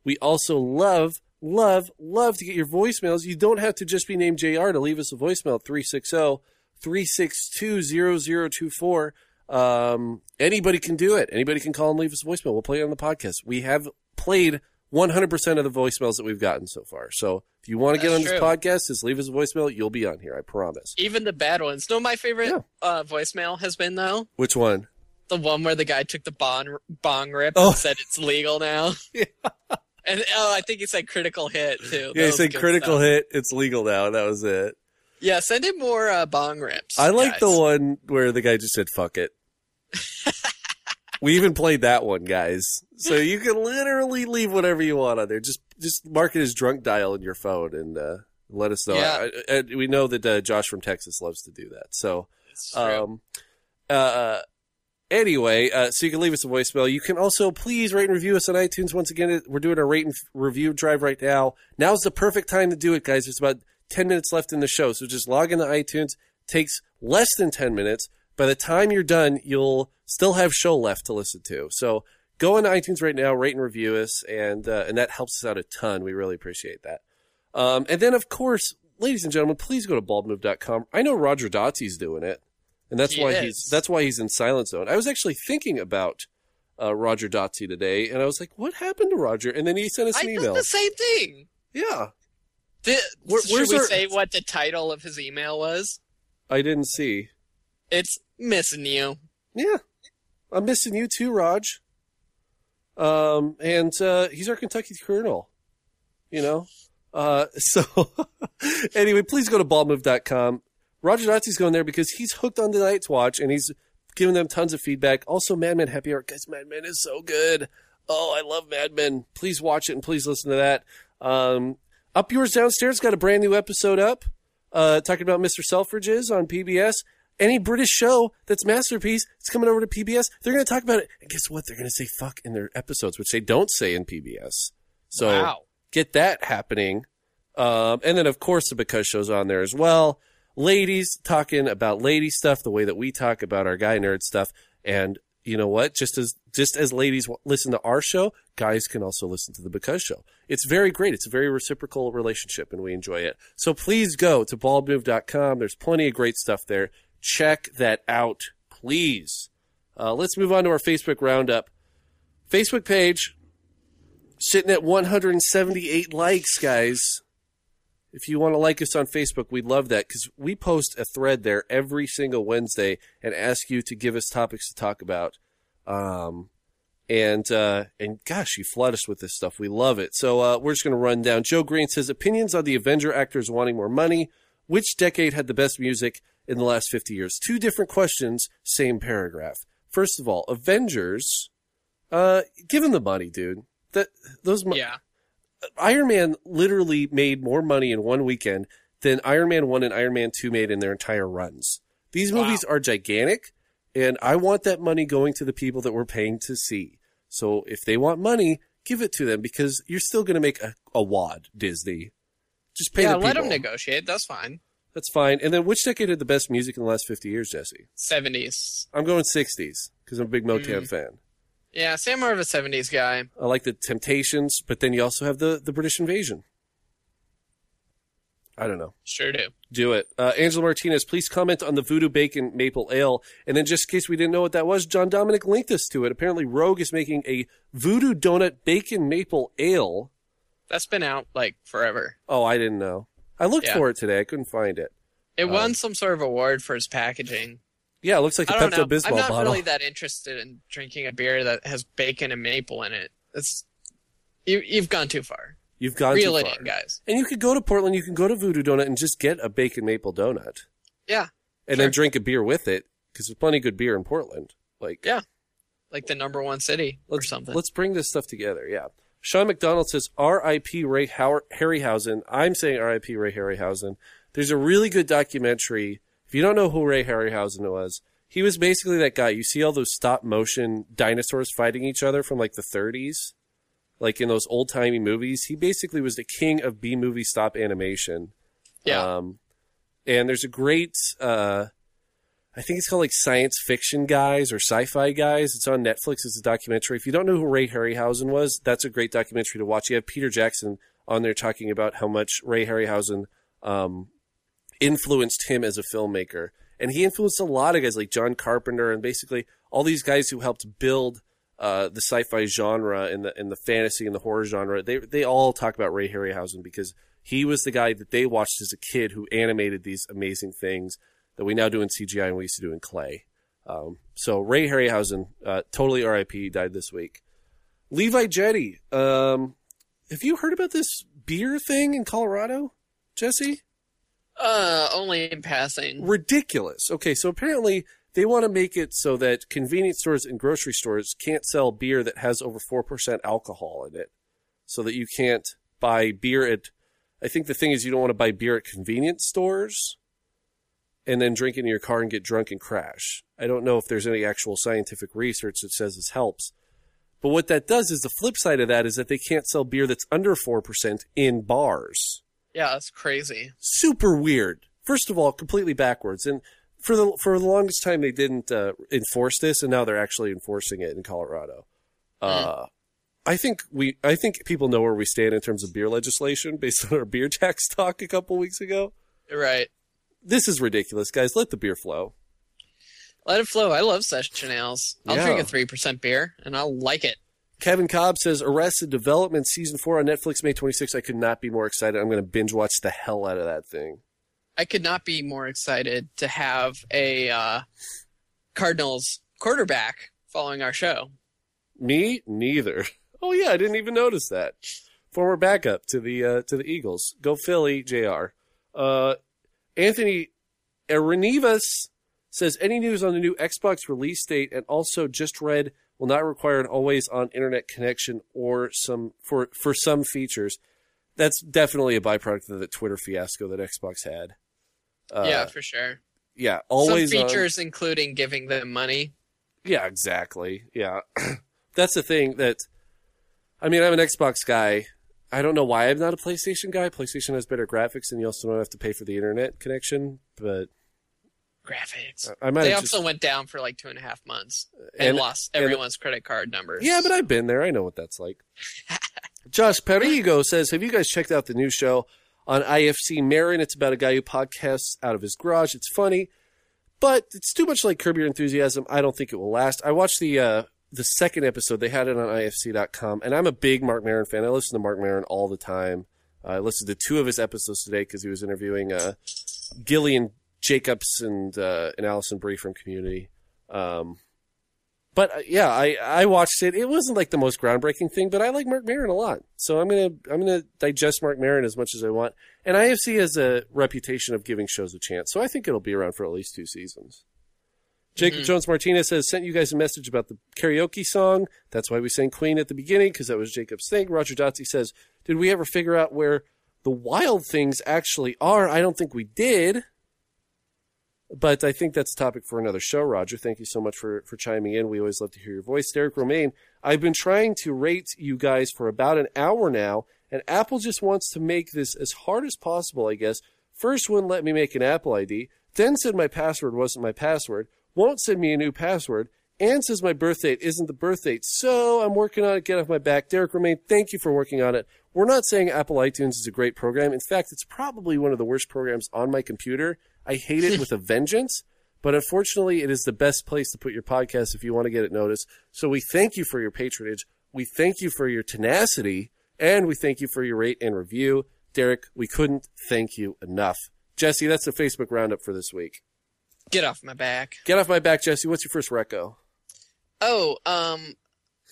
Speaker 1: We also love, love, love to get your voicemails. You don't have to just be named JR to leave us a voicemail 360 362 0024. Um, anybody can do it. Anybody can call and leave us a voicemail. We'll play it on the podcast. We have played 100% of the voicemails that we've gotten so far. So if you want to get on this podcast, just leave us a voicemail. You'll be on here. I promise.
Speaker 2: Even the bad ones. No, my favorite uh, voicemail has been though
Speaker 1: Which one?
Speaker 2: the one where the guy took the bong bong rip
Speaker 1: Oh.
Speaker 2: and said it's legal now. And oh, I think he said critical hit too. That
Speaker 1: Yeah, he said critical
Speaker 2: stuff.
Speaker 1: hit. It's legal now. That was it.
Speaker 2: Yeah, send him more uh, bong rips.
Speaker 1: I like
Speaker 2: guys.
Speaker 1: the one where the guy just said "fuck it." we even played that one, guys. So you can literally leave whatever you want on there. Just just mark it as drunk dial in your phone and uh, let us know.
Speaker 2: Yeah.
Speaker 1: I- I- we know that uh, Josh from Texas loves to do that. So, um, uh, anyway, uh, so you can leave us a voicemail. You can also please rate and review us on iTunes. Once again, we're doing a rate and review drive right now. Now's the perfect time to do it, guys. There's about 10 minutes left in the show. So just log into iTunes. Takes less than 10 minutes. By the time you're done, you'll still have show left to listen to. So go into iTunes right now, rate and review us, and uh, and that helps us out a ton. We really appreciate that. Um, and then, of course, ladies and gentlemen, please go to baldmove.com. I know Roger Dottie's doing it, and that's
Speaker 2: He
Speaker 1: why
Speaker 2: is.
Speaker 1: he's that's why he's in Silent Zone. I was actually thinking about uh, Roger Dottie today, and I was like, "What happened to Roger?" And then he sent us an
Speaker 2: did
Speaker 1: email.
Speaker 2: the same thing.
Speaker 1: Yeah,
Speaker 2: Did,
Speaker 1: Where-
Speaker 2: should we
Speaker 1: our-
Speaker 2: say what the title of his email was?
Speaker 1: I didn't see.
Speaker 2: It's missing you.
Speaker 1: Yeah, I'm missing you too, Raj. Um, and uh, he's our Kentucky Colonel. You know, uh, so anyway, please go to baldmove.com. Roger Dottie's going there because he's hooked on the Night's Watch and he's giving them tons of feedback. Also, Mad Men Happy Hour, guys, Mad Men is so good. Oh, I love Mad Men. Please watch it and please listen to that. Um, up yours downstairs got a brand new episode up, uh, talking about Mr. Selfridges on PBS. Any British show that's masterpiece, it's coming over to PBS. They're going to talk about it, and guess what? They're going to say "fuck" in their episodes, which they don't say in PBS. So
Speaker 2: Wow.
Speaker 1: get that happening. Um, and then, of course, the Because Show's on there as well. Ladies talking about lady stuff the way that we talk about our guy nerd stuff. And you know what? Just as just as ladies w- listen to our show, guys can also listen to the Because Show. It's very great. It's a very reciprocal relationship, and we enjoy it. So please go to baldmove.com. There's plenty of great stuff there. Check that out, please. Uh, let's move on to our Facebook roundup. Facebook page sitting at 178 likes, guys. If you want to like us on Facebook, we'd love that because we post a thread there every single Wednesday and ask you to give us topics to talk about. Um, and uh, and gosh, you flood us with this stuff. We love it. So uh, we're just going to run down. Joe Green says opinions on the Avenger actors wanting more money. Which decade had the best music in the last 50 years? Two different questions, same paragraph. First of all, Avengers. Uh, give them the money, dude. That those mo-
Speaker 2: Yeah.
Speaker 1: Iron Man literally made more money in one weekend than Iron Man 1 and Iron Man 2 made in their entire runs. These movies are gigantic, and I want that money going to the people that we're paying to see. So if they want money, give it to them because you're still going to make a, a wad, Disney. Just pay
Speaker 2: yeah,
Speaker 1: the
Speaker 2: let them negotiate. That's fine.
Speaker 1: That's fine. And then which decade had the best music in the last 50 years, Jesse?
Speaker 2: 70s.
Speaker 1: I'm going 60s because I'm a big Motown
Speaker 2: Mm.
Speaker 1: fan.
Speaker 2: Yeah, see, I'm more of a '70s guy.
Speaker 1: I like the Temptations, but then you also have the the British Invasion. I don't know.
Speaker 2: Sure do.
Speaker 1: Do it. Uh, Angela Martinez, please comment on the Voodoo Bacon Maple Ale. And then, just in case we didn't know what that was, John Dominic linked us to it. Apparently, Rogue is making a Voodoo Donut Bacon Maple Ale.
Speaker 2: That's been out like forever.
Speaker 1: Oh, I didn't know. I looked
Speaker 2: Yeah.
Speaker 1: for it today. I couldn't find it.
Speaker 2: It
Speaker 1: Um,
Speaker 2: won some sort of award for its packaging.
Speaker 1: Yeah, it looks like a. Pepto Bismol bottle.
Speaker 2: I'm not
Speaker 1: bottle.
Speaker 2: really that interested in drinking a beer that has bacon and maple in it. It's you. You've gone too far.
Speaker 1: You've gone
Speaker 2: Reel
Speaker 1: too
Speaker 2: it
Speaker 1: far.
Speaker 2: in, guys.
Speaker 1: And you could go to Portland. You can go to Voodoo Donut and just get a bacon maple donut,
Speaker 2: Yeah,
Speaker 1: and then drink a beer with it because there's plenty of good beer in Portland. Like
Speaker 2: yeah, like the number one city or something.
Speaker 1: Let's bring this stuff together. Yeah. Sean McDonald says R.I.P. Ray Howard, Harryhausen. I'm saying R.I.P. Ray Harryhausen. There's a really good documentary. If you don't know who Ray Harryhausen was, he was basically that guy. You see all those stop motion dinosaurs fighting each other from like the 30s, like in those old timey movies. He basically was the king of B movie stop animation.
Speaker 2: Yeah.
Speaker 1: Um, and there's a great, uh, I think it's called like Science Fiction Guys or Sci-Fi Guys. It's on Netflix. It's a documentary. If you don't know who Ray Harryhausen was, that's a great documentary to watch. You have Peter Jackson on there talking about how much Ray Harryhausen um, influenced him as a filmmaker, and he influenced a lot of guys like John Carpenter and basically all these guys who helped build uh, the sci-fi genre and the and the fantasy and the horror genre. They they all talk about Ray Harryhausen because he was the guy that they watched as a kid who animated these amazing things that we now do in CGI and we used to do in clay. Um, so Ray Harryhausen, uh, totally RIP, died this week. Levi Jetty, um, have you heard about this beer thing in Colorado, Jesse?
Speaker 2: uh, only in passing.
Speaker 1: ridiculous. Okay, so apparently they want to make it so that convenience stores and grocery stores can't sell beer that has over 4% alcohol in it. So that you can't buy beer at I think the thing is you don't want to buy beer at convenience stores and then drink in your car and get drunk and crash. I don't know if there's any actual scientific research that says this helps. But what that does is the flip side of that is that they can't sell beer that's under 4% in bars
Speaker 2: Yeah, that's crazy.
Speaker 1: super weird. First of all, completely backwards. And for the for the longest time, they didn't uh, enforce this, and now they're actually enforcing it in Colorado. Uh, I think we I think people know where we stand in terms of beer legislation based on our beer tax talk a couple weeks ago.
Speaker 2: Right.
Speaker 1: This is ridiculous, guys. Let the beer flow.
Speaker 2: Let it flow. I love session ales. I'll
Speaker 1: Yeah.
Speaker 2: drink a three percent beer, and I'll like it.
Speaker 1: Kevin Cobb says Arrested Development season four on Netflix May 26th. I could not be more excited. I'm going to binge watch the hell out of that thing.
Speaker 2: I could not be more excited to have a uh, Cardinals quarterback following our show.
Speaker 1: Me, neither. Oh yeah, I didn't even notice that. Former backup to the uh, to the Eagles. Go Philly, Jr. Uh, Anthony Arenivas says any news on the new Xbox release date, and also just read will not require an always on internet connection or some for for some features. That's definitely a byproduct of the Twitter fiasco that Xbox had. Uh,
Speaker 2: yeah, for sure.
Speaker 1: yeah, always
Speaker 2: Some
Speaker 1: on-
Speaker 2: features, including giving them money.
Speaker 1: yeah, exactly. Yeah. That's the thing that I mean, I'm an Xbox guy. I don't know why I'm not a PlayStation guy. PlayStation has better graphics and you also don't have to pay for the internet connection, but
Speaker 2: Graphics.
Speaker 1: I might
Speaker 2: they also
Speaker 1: just-
Speaker 2: went down for like two and a half months and,
Speaker 1: And-
Speaker 2: lost
Speaker 1: and-
Speaker 2: everyone's credit card numbers.
Speaker 1: Yeah, but I've been there. I know what that's like. Josh Perigo says, "Have you guys checked out the new show on IFC Maron? It's about a guy who podcasts out of his garage. It's funny, but it's too much like Curb Your Enthusiasm. I don't think it will last. I watched the uh, the second episode. They had it on IFC.com, and I'm a big Mark Maron fan. I listen to Mark Maron all the time. Uh, I listened to two of his episodes today because he was interviewing uh, Gillian Jacobs and uh, and Alison Brie from Community. Um, but uh, yeah, I, I watched it. It wasn't like the most groundbreaking thing, but I like Mark Maron a lot. So I'm gonna I'm gonna digest Mark Maron as much as I want. And IFC has a reputation of giving shows a chance, so I think it'll be around for at least two seasons. Jacob
Speaker 2: Mhm.
Speaker 1: Jones Martinez has sent you guys a message about the karaoke song. That's why we sang Queen at the beginning because that was Jacob's thing. Roger Dotsie says, "Did we ever figure out where the wild things actually are?" I don't think we did. But I think that's a topic for another show, Roger. Thank you so much for, for chiming in. We always love to hear your voice. Derek Romaine, I've been trying to rate you guys for about an hour now, and Apple just wants to make this as hard as possible, I guess. First wouldn't let me make an Apple ID, then said my password wasn't my password, won't send me a new password, Anne says my birth date isn't the birth date, so I'm working on it. Get off my back. Derek Remain, thank you for working on it. We're not saying Apple iTunes is a great program. In fact, it's probably one of the worst programs on my computer. I hate it with a vengeance, but unfortunately, it is the best place to put your podcast if you want to get it noticed. So we thank you for your patronage. We thank you for your tenacity, and we thank you for your rate and review. Derek, we couldn't thank you enough. Jesse, that's the Facebook roundup for this week.
Speaker 2: Get off my back.
Speaker 1: Get off my back, Jesse. What's your first reco?
Speaker 2: Oh, um,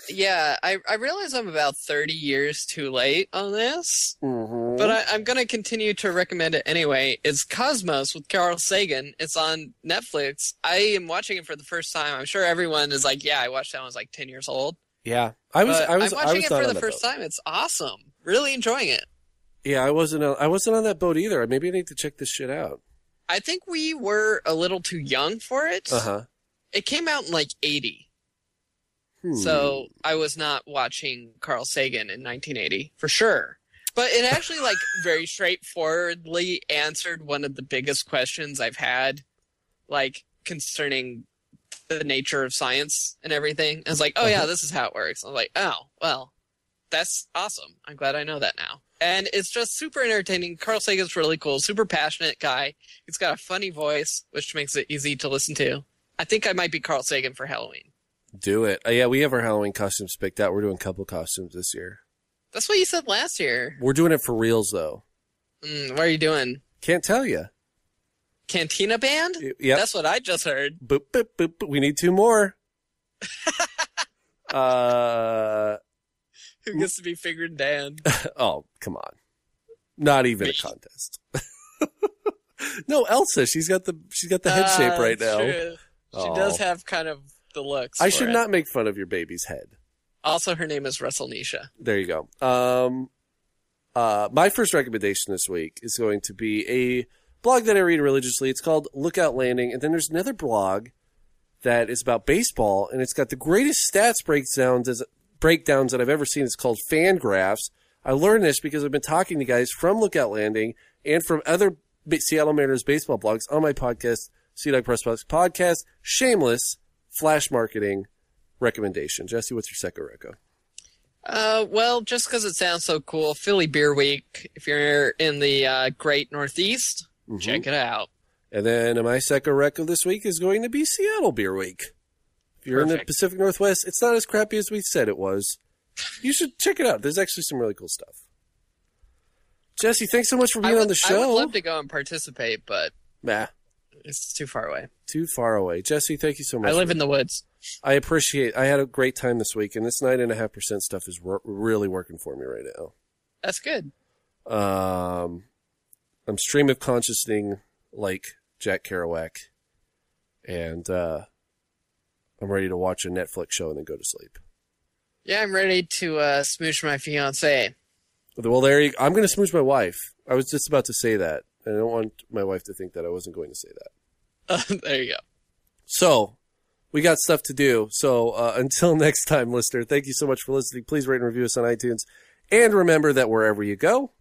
Speaker 2: yeah, I, I realize I'm about 30 years too late on this,
Speaker 1: mm-hmm.
Speaker 2: but I, I'm going to continue to recommend it anyway. It's Cosmos with Carl Sagan. It's on Netflix. I am watching it for the first time. I'm sure everyone is like, yeah, I watched that when I was like 10 years old.
Speaker 1: Yeah, I was.
Speaker 2: But
Speaker 1: I was. I
Speaker 2: watching
Speaker 1: was
Speaker 2: it for the first
Speaker 1: boat.
Speaker 2: time. It's awesome. Really enjoying it.
Speaker 1: Yeah, I wasn't. I wasn't on that boat either. Maybe I need to check this shit out.
Speaker 2: I think we were a little too young for it.
Speaker 1: Uh huh.
Speaker 2: It came out in like 80.
Speaker 1: Hmm.
Speaker 2: So I was not watching Carl Sagan in 1980 for sure. But it actually like very straightforwardly answered one of the biggest questions I've had, like concerning the nature of science and everything. I was like, oh yeah, this is how it works. I was like, oh well, that's awesome. I'm glad I know that now. And it's just super entertaining. Carl Sagan's really cool, super passionate guy. He's got a funny voice, which makes it easy to listen to. I think I might be Carl Sagan for Halloween.
Speaker 1: Do it. Uh, yeah, we have our Halloween costumes picked out. We're doing a couple costumes this year.
Speaker 2: That's what you said last year.
Speaker 1: We're doing it for reals though.
Speaker 2: Mm, what are you doing?
Speaker 1: Can't tell you.
Speaker 2: Cantina band?
Speaker 1: Yeah.
Speaker 2: That's what I just heard.
Speaker 1: Boop, boop, boop, boop. We need two more. uh,
Speaker 2: Who gets to be Figrin D'an?
Speaker 1: oh, come on. Not even a contest. no, Elsa. She's got the she's got the head shape
Speaker 2: Ah,
Speaker 1: right now.
Speaker 2: true. She
Speaker 1: Oh.
Speaker 2: does have kind of the looks.
Speaker 1: I should
Speaker 2: it.
Speaker 1: not make fun of your baby's head.
Speaker 2: Also, her name is Russell Nisha.
Speaker 1: There you go. Um, uh, my first recommendation this week is going to be a blog that I read religiously. It's called Lookout Landing, and then there's another blog that is about baseball, and it's got the greatest stats breakdowns as breakdowns that I've ever seen. It's called FanGraphs. I learned this because I've been talking to guys from Lookout Landing and from other B- Seattle Mariners baseball blogs on my podcast, Sea Dog Press Box Podcast. Shameless flash marketing recommendation. Jesse, what's your second reco?
Speaker 2: Uh, well, just because it sounds so cool, Philly Beer Week. If you're in the uh, Great Northeast,
Speaker 1: Mhm.
Speaker 2: check it out.
Speaker 1: And then my second rec of this week is going to be Seattle Beer Week. If you're in the Pacific Northwest, it's not as crappy as we said it was. You should check it out. There's actually some really cool stuff. Jesse, thanks so much for being
Speaker 2: would,
Speaker 1: on the show.
Speaker 2: I would love to go and participate, but
Speaker 1: Nah,
Speaker 2: it's too far away.
Speaker 1: too far away. Jesse, thank you so much.
Speaker 2: I live in the woods.
Speaker 1: I appreciate. I had a great time this week, and this nine and a half percent stuff is wor- really working for me right now.
Speaker 2: That's good.
Speaker 1: Um, I'm stream of consciousing like Jack Kerouac, and uh, I'm ready to watch a Netflix show and then go to sleep.
Speaker 2: Yeah, I'm ready to uh, smooch my fiance.
Speaker 1: Well, there you. I'm going to smooch my wife. I was just about to say that, and I don't want my wife to think that I wasn't going to say that.
Speaker 2: there you go.
Speaker 1: So, we got stuff to do. So, uh, until next time, listener, thank you so much for listening. Please rate and review us on iTunes, and remember that wherever you go,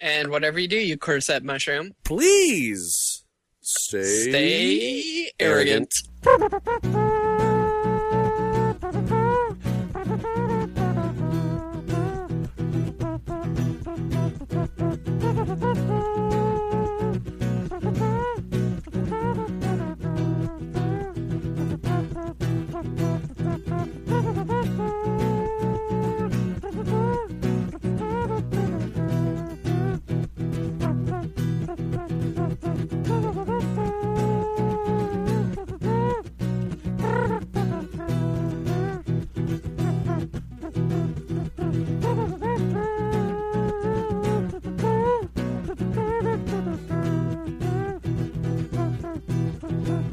Speaker 2: And whatever you do, you curse that mushroom.
Speaker 1: please stay,
Speaker 2: Stay arrogant.
Speaker 10: Thank you.